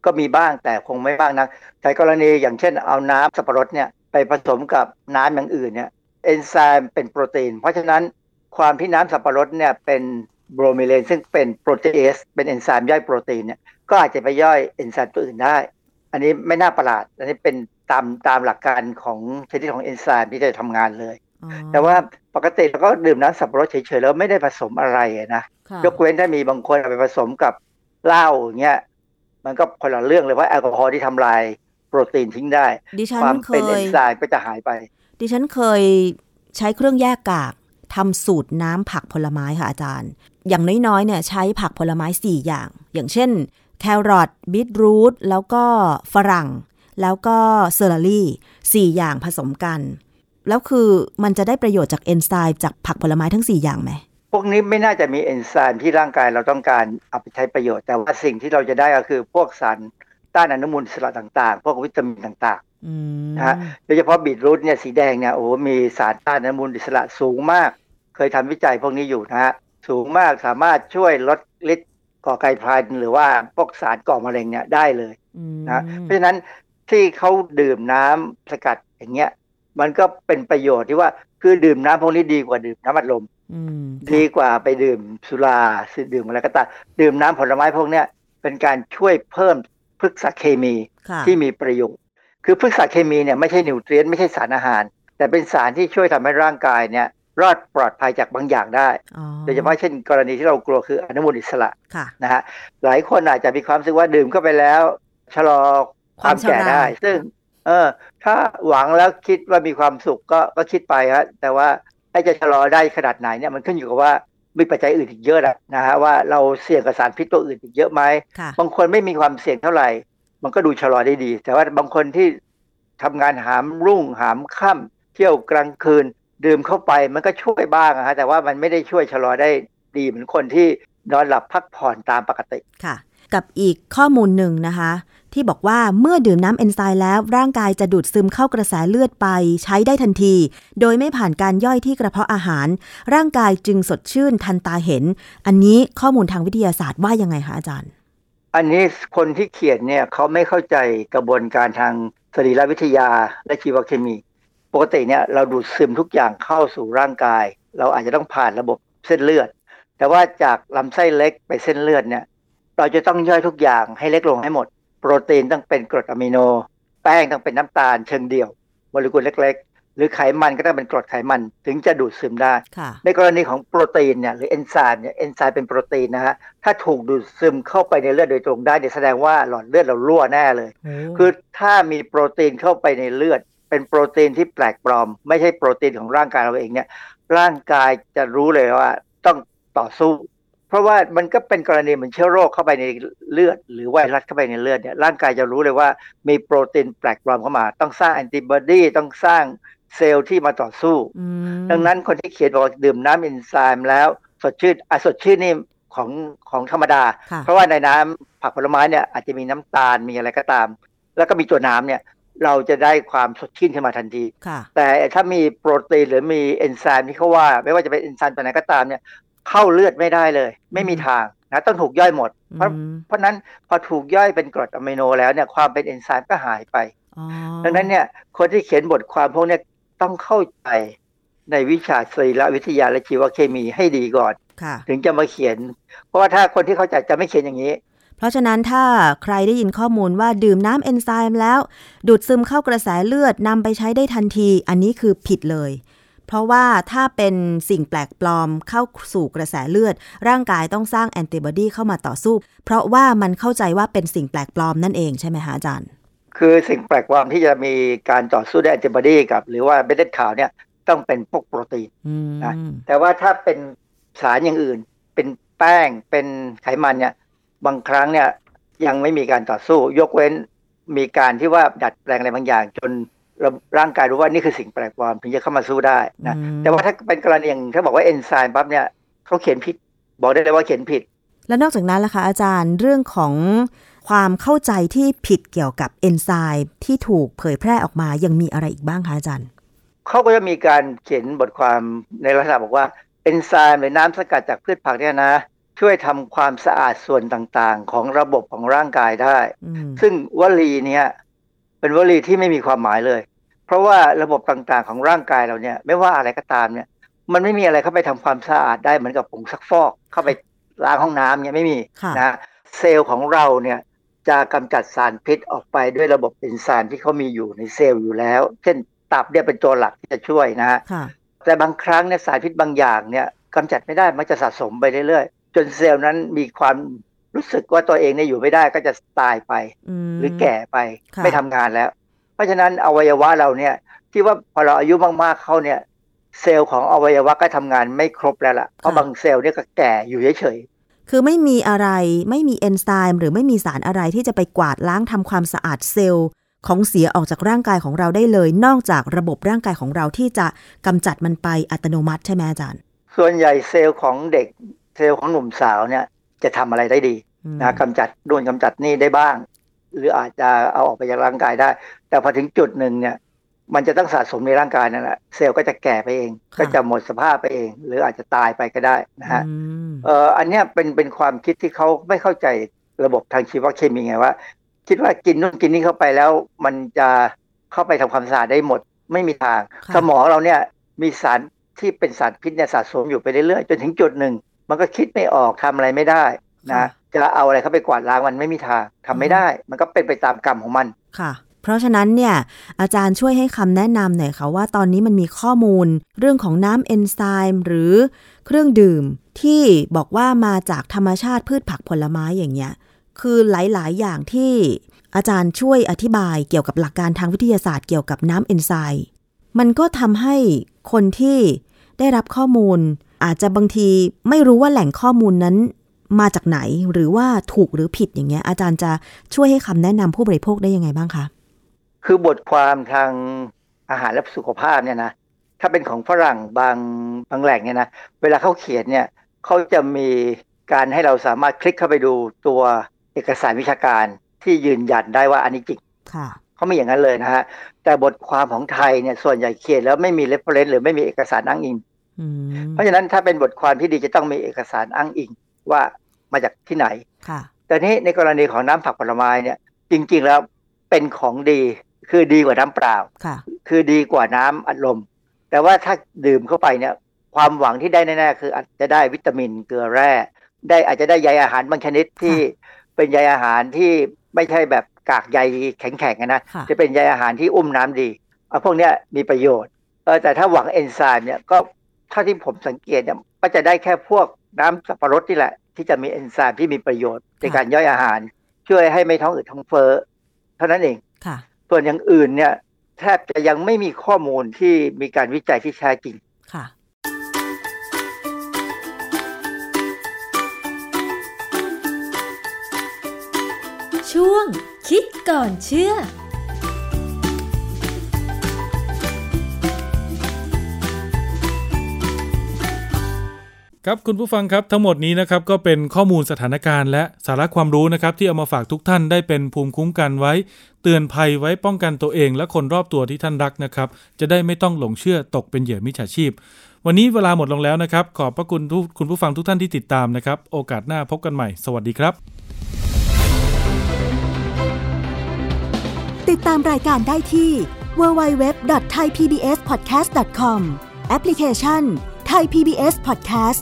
ก็มีบ้างแต่คงไม่บ้างนักแต่กรณีอย่างเช่นเอาน้ำสับปะรดเนี่ยไปผสมกับน้ำอย่างอื่นเนี่ยเอนไซม์เป็นโปรตีน เพราะฉะนั้นความที่น้ำสับปะรดเนี่ยเป็น bromelain ซึ่งเป็น protease เป็นเอนไซม์ย่อยโปรตีนเนี่ยก็อาจจะไปย่อยเอนไซม์ตัวอื่นได้ อันนี้ไม่น่าประหลาด อันนี้เป็นตามตามหลักการของชนิดของเอนไซม์ที่จะทำงานเลยอ๋อแต่ว่า ปกติเราก็ดื่มน้ำสับปะรดเฉยๆแล้วไม่ได้ผสมอะไรอะนะค่ะยกเว้นถ้ามีบางคนเอาไปผสมกับเหล้าอย่างเงี้ยมันก็คนละเรื่องเลยเพราะแอลกอฮอล์ที่ทำลายโปรตีนทิ้งได้ดิฉันความเคเป็นเอนยไซม์ก็จะหายไป ดิฉันเคยใช้เครื่องแยกกากทำสูตรน้ำผักผลไม้ค่ะอาจารย์ อย่างน้อยๆเนี่ยใช้ผักผลไม้ 4 อย่าง อย่างเช่น แครอทบีทรูทแล้วก็ฝรั่ง แล้วก็เซอร์รี่สี่อย่างผสมกัน แล้วคือมันจะได้ประโยชน์จากเอนไซม์จากผักผลไม้ทั้ง 4 อย่างไหม พวกนี้ไม่น่าจะมีเอนไซม์ที่ร่างกายเราต้องการเอาไปใช้ประโยชน์ แต่ว่าสิ่งที่เราจะได้ก็คือพวกสารต้านอนุมูลอิสระต่างๆ พวกวิตามินต่างอืมนะฮะๆโดยเฉพาะบีทรูทเนี่ยสีแดงเนี่ยโอ้โหมีสารต้านอนุมูลอิสระสูงมาก เคยทำวิจัยพวกนี้อยู่นะฮะสูงมากสามารถช่วยลดฤทธิ์ก่อไกลพลันหรือว่าพวกสารก่อมะเร็งเนี่ยได้เลยอืมนะเพราะฉะนั้นที่เขาดื่มน้ำสกัดอย่างเงี้ย มันก็เป็นประโยชน์ที่ว่าคือดื่มน้ำพวกนี้ดีกว่าดื่มน้ำอัดลมอืมดีกว่าไปดื่มสุราดื่มอะไรก็ตามดื่มน้ำผลไม้พวกเนี้ยเป็นการช่วยเพิ่มพฤกษเคมีค่ะที่มีประโยชน์ คือพฤกษเคมีเนี่ยไม่ใช่นิวเทรียนต์ไม่ใช่สารอาหาร แต่เป็นสารที่ช่วยทำให้ร่างกายเนี่ยรอดปลอดภัยจากบางอย่างได้อ๋อโดยเฉพาะเช่นกรณีที่เรากลัวคืออนุมูลอิสระค่ะนะฮะหลายคนอาจจะมีความรู้สึกว่าดื่มเข้าไปแล้วชะลอความแก่ได้ความชราซึ่ง เออ ถ้าหวังแล้วคิดว่ามีความสุขก็ก็คิดไปฮะแต่ว่าไอให้จะชะลอได้ขนาดไหนเนี่ยมันขึ้นอยู่กับว่ามีปัจจัยอื่นอีกเยอะนะนะฮะว่าเราเสี่ยงกับสารพิษตัวอื่นอีกเยอะไหมค่ะบางคนไม่มีความเสี่ยงเท่าไหร่ มันก็ดูชะลอได้ดี แต่ว่าบางคนที่ทำงานหามรุ่งหามค่ำเที่ยวกลางคืน ดื่มเข้าไปมันก็ช่วยบ้างอะฮะแต่ว่ามันไม่ได้ช่วยชะลอได้ดีเหมือนคนที่นอนหลับพักผ่อนตามปกติค่ะ กับอีกข้อมูลหนึ่งนะคะ ที่บอกว่าเมื่อดื่มน้ำเอนไซม์แล้ว ร่างกายจะดูดซึมเข้ากระแสเลือดไปใช้ได้ทันที โดยไม่ผ่านการย่อยที่กระเพาะอาหาร ร่างกายจึงสดชื่นทันตาเห็น อันนี้ข้อมูลทางวิทยาศาสตร์ว่ายังไงคะอาจารย์ อันนี้คนที่เขียนเนี่ยเขาไม่เข้าใจกระบวนการทางสรีรวิทยาและชีวเคมี ปกติเนี่ยเราดูดซึมทุกอย่างเข้าสู่ร่างกาย เราอาจจะต้องผ่านระบบเส้นเลือด แต่ว่าจากลำไส้เล็กไปเส้นเลือดเนี่ยเราจะต้องย่อยทุกอย่างให้เล็กลงให้หมด รตีนต้องเป็นกรดอะมิโน แป้งต้องเป็นน้ำตาลเชิงเดี่ยวโมเลกุลเล็ก ๆ หรือไขมันก็ต้องเป็นกรดไขมันถึงจะดูดซึมได้ค่ะในกรณีของโปรตีนเนี่ยหรือเอนไซม์เนี่ยเอนไซม์เป็นโปรตีนนะฮะถ้าถูกดูดซึมเข้าไปในเลือดโดยตรงได้เนี่ยแสดงว่าหลอดเลือดเรารั่วแน่เลย คือถ้ามีโปรตีนเข้าไปในเลือด เป็นโปรตีนที่แปลกปลอม ไม่ใช่โปรตีนของร่างกายเราเองเนี่ยร่างกายจะรู้เลยว่าต้องต่อสู้ เพราะว่ามันก็เป็นกรณีเหมือนเชื้อโรคเข้าไปในเลือด หรือไวรัสเข้าไปในเลือดเนี่ยร่างกายจะรู้เลยว่ามีโปรตีนแปลกปลอมเข้ามา ต้องสร้างแอนติบอดีต้องสร้างเซลล์ที่มาต่อสู้อืมดังนั้นคนที่เขียนบอกว่าดื่มน้ำเอนไซม์แล้วสดชื่นอะสดชื่นนี่ของของธรรมดาค่ะเพราะว่าในน้ำผักผลไม้เนี่ยอาจจะมีน้ำตาลมีอะไรก็ตาม แล้วก็มีตัวน้ำเนี่ยเราจะได้ความสดชื่นขึ้นมาทันทีค่ะแต่ถ้ามีโปรตีนหรือมีเอนไซม์ที่เขาว่า ไม่ว่าจะเป็นเอนไซม์ตัวไหนก็ตามเนี่ย เข้าเลือดไม่ได้เลย ไม่มีทางนะต้องถูกย่อยหมด เพราะอืมเพราะฉะนั้นพอถูกย่อยเป็นกรดอะมิโนแล้วเนี่ยความเป็นเอนไซม์ก็หายไปอ๋อดังนั้นเนี่ยคนที่เขียนบทความพวกเนี้ยต้องเข้าใจในวิชาสรีรวิทยาและชีวเคมีให้ดีก่อนค่ะถึงจะมาเขียน เพราะว่าถ้าคนที่เข้าใจจะไม่เขียนอย่างนี้ เพราะฉะนั้นถ้าใครได้ยินข้อมูลว่าดื่มน้ำเอนไซม์แล้ว ดูดซึมเข้ากระแสเลือดนำไปใช้ได้ทันที อันนี้คือผิดเลย เพราะว่าถ้าเป็นสิ่งแปลกปลอมเข้าสู่กระแสเลือด ร่างกายต้องสร้างแอนติบอดีเข้ามาต่อสู้ เพราะว่ามันเข้าใจว่าเป็นสิ่งแปลกปลอมนั่นเองใช่ไหมคะอาจารย์ คือสิ่งแปลกปลอมที่จะมีการต่อสู้ด้วยแอนติบอดีกับ หรือว่าเม็ดเลือดขาวเนี่ยต้องเป็นพวกโปรตีนอืมนะแต่ว่าถ้าเป็นสารอย่างอื่น เป็นแป้งเป็นไขมันเนี่ยบางครั้งเนี่ยยังไม่มีการต่อสู้ ยกเว้นมีการที่ว่าดัดแปลงอะไรบางอย่างจนเราร่างกายรู้ว่านี่คือสิ่งแปลกปลอมถึงจะเข้ามาสู้ได้นะอืมแต่ว่าถ้าเป็นกรณีอย่างถ้าบอกว่าเอนไซม์ปั๊บเนี่ยเขาเขียนผิด บอกได้เลยว่าเขียนผิด แล้วนอกจากนั้นล่ะคะอาจารย์เรื่องของความเข้าใจที่ผิดเกี่ยวกับเอนไซม์ที่ถูกเผยแพร่ออกมายังมีอะไรอีกบ้างคะอาจารย์เขาก็จะมีการเขียนบทความในลักษณะบอกว่าเอนไซม์หรือน้ำสกัดจากพืชผักเนี่ยนะช่วยทำความสะอาดส่วนต่างๆ ของระบบของร่างกายได้อืมซึ่งวลีเนี้ย เป็นวลีที่ไม่มีความหมายเลย เพราะว่าระบบต่างๆของร่างกายเราเนี่ย ไม่ว่าอะไรก็ตามเนี่ย มันไม่มีอะไรเข้าไปทำความสะอาดได้เหมือนกับผงซักฟอกเข้าไปล้างห้องน้ำเนี่ยไม่มีค่ะนะเซลล์ของเราเนี่ยจะกำจัดสารพิษออกไปด้วยระบบเอนไซม์ที่เขามีอยู่ในเซลล์อยู่แล้ว เช่นตับเนี่ยเป็นตัวหลักที่จะช่วยนะฮะค่ะแต่บางครั้งเนี่ยสารพิษบางอย่างเนี่ยกำจัดไม่ได้มันจะสะสมไปเรื่อยๆจนเซลล์นั้นมีความ รู้สึกว่าตัวเองเนี่ยอยู่ไม่ได้ก็จะตายไป อืมหรือแก่ไปค่ะไม่ทำงานแล้ว เพราะฉะนั้นอวัยวะเราเนี่ย ที่ว่าพอเราอายุมากๆเข้าเนี่ย เซลล์ของอวัยวะก็ทำงานไม่ครบแล้วล่ะเพราะบางเซลล์เนี่ยก็แก่อยู่เฉยคือไม่มีอะไรไม่มีเอนไซม์หรือไม่มีสารอะไรที่จะไปกวาดล้างทำความสะอาดเซลล์ของเสียออกจากร่างกายของเราได้เลย นอกจากระบบร่างกายของเราที่จะกำจัดมันไปอัตโนมัติใช่ไหมอาจารย์ๆส่วนใหญ่เซลล์ของเด็กเซลล์ของหนุ่มสาวเนี่ยจะทำอะไรได้ดีอืม นะกำจัดโดนกำจัดนี่ได้บ้าง หรืออาจจะเอาออกไปจากร่างกายได้ แต่พอถึงจุดหนึ่งเนี่ย มันจะต้องสะสมในร่างกายนั่นแหละเซลล์ก็จะแก่ไปเอง ก็จะหมดสภาพไปเอง หรืออาจจะตายไปก็ได้นะฮะอืมเอ่ออันเนี้ยเป็นเป็นความคิดที่เขาไม่เข้าใจระบบทางชีวเคมีไงว่า คิดว่ากินนู่นกินนี่เข้าไปแล้ว มันจะเข้าไปทำความสะอาดได้หมดไม่มีทางค่ะสมองเราเนี่ยมีสารที่เป็นสารพิษเนี่ยสะสมอยู่ไปเรื่อยๆจนถึงจุดหนึ่ง มันก็คิดไม่ออกทำอะไรไม่ได้นะ จะเอาอะไรเข้าไปกวาดล้างมันไม่มีทางทำไม่ได้ มันก็เป็นไปตามกรรมของมันค่ะ เพราะฉะนั้นเนี่ยอาจารย์ช่วยให้คำแนะนำหน่อยค่ะว่าตอนนี้มันมีข้อมูล เรื่องของน้ำเอนไซม์หรือเครื่องดื่มที่บอกว่ามาจากธรรมชาติพืชผักผลไม้อย่างเงี้ยคือหลาย ๆ อย่างที่อาจารย์ช่วยอธิบายเกี่ยวกับหลักการทางวิทยาศาสตร์เกี่ยวกับน้ำเอนไซม์มันก็ทำให้คนที่ได้รับข้อมูล อาจจะบางทีไม่รู้ว่าแหล่งข้อมูลนั้น มาจากไหนหรือว่าถูกหรือผิดอย่างเงี้ย อาจารย์จะช่วยให้คำแนะนำผู้บริโภคได้ยังไงบ้างคะ คือบทความทางอาหารและสุขภาพเนี่ยนะถ้าเป็นของฝรั่งบางบางแหล่งเนี่ยนะเวลาเขาเขียนเนี่ยเขาจะมีการให้เราสามารถคลิกเข้าไปดูตัวเอกสารวิชาการที่ยืนยันได้ว่าอันนี้จริงค่ะเขาไม่อย่างนั้นเลยนะฮะแต่บทความของไทยเนี่ยส่วนใหญ่เขียนแล้วไม่มี reference หรือไม่มีเอกสารอ้างอิงอืมเพราะฉะนั้นถ้าเป็นบทความที่ดีจะต้องมีเอกสารอ้างอิง ว่ามาจากที่ไหนค่ะแต่นี้ในกรณีของน้ำผักผลไม้เนี่ยจริงๆแล้วเป็นของดีคือดีกว่าน้ำเปล่าค่ะคือดีกว่าน้ำอัดลม แต่ว่าถ้าดื่มเข้าไปเนี่ยความหวังที่ได้แน่ๆคืออาจจะได้วิตามินเกลือแร่ ได้อาจจะได้ใยอาหารบางชนิดที่เป็นใยอาหารที่ไม่ใช่แบบกากใยแข็งๆอะนะค่ะจะเป็นใยอาหารที่อุ้มน้ำดีเอาพวกเนี้ยมีประโยชน์เออแต่ถ้าหวังเอนไซม์เนี่ยก็เท่าที่ผมสังเกตเนี่ยก็จะได้แค่พวก น้ำสับปะรดนี่แหละ ที่จะมีเอนไซม์ที่มีประโยชน์ในการย่อยอาหาร ช่วยให้ไม่ท้องอืดท้องเฟ้อเท่านั้นเองค่ะส่วนอย่างอื่นเนี่ยแทบจะยังไม่มีข้อมูลที่มีการวิจัยที่แท้จริงค่ะช่วงคิดก่อนเชื่อ ครับคุณผู้ฟังครับทั้งหมดนี้นะครับก็เป็นข้อมูลสถานการณ์และสาระความรู้นะครับที่เอามาฝากทุกท่านได้เป็นภูมิคุ้มกันไว้ เตือนภัยไว้ป้องกันตัวเอง และคนรอบตัวที่ท่านรักนะครับจะได้ไม่ต้องหลงเชื่อตกเป็นเหยื่อมิจฉาชีพ วันนี้เวลาหมดลงแล้วนะครับ ขอบพระคุณทุกคุณผู้ฟังทุกท่านที่ติดตามนะครับโอกาสหน้าพบกันใหม่ สวัสดีครับ ติดตามรายการได้ที่ www.thaipbspodcast.com แอปพลิเคชัน Thai PBS Podcast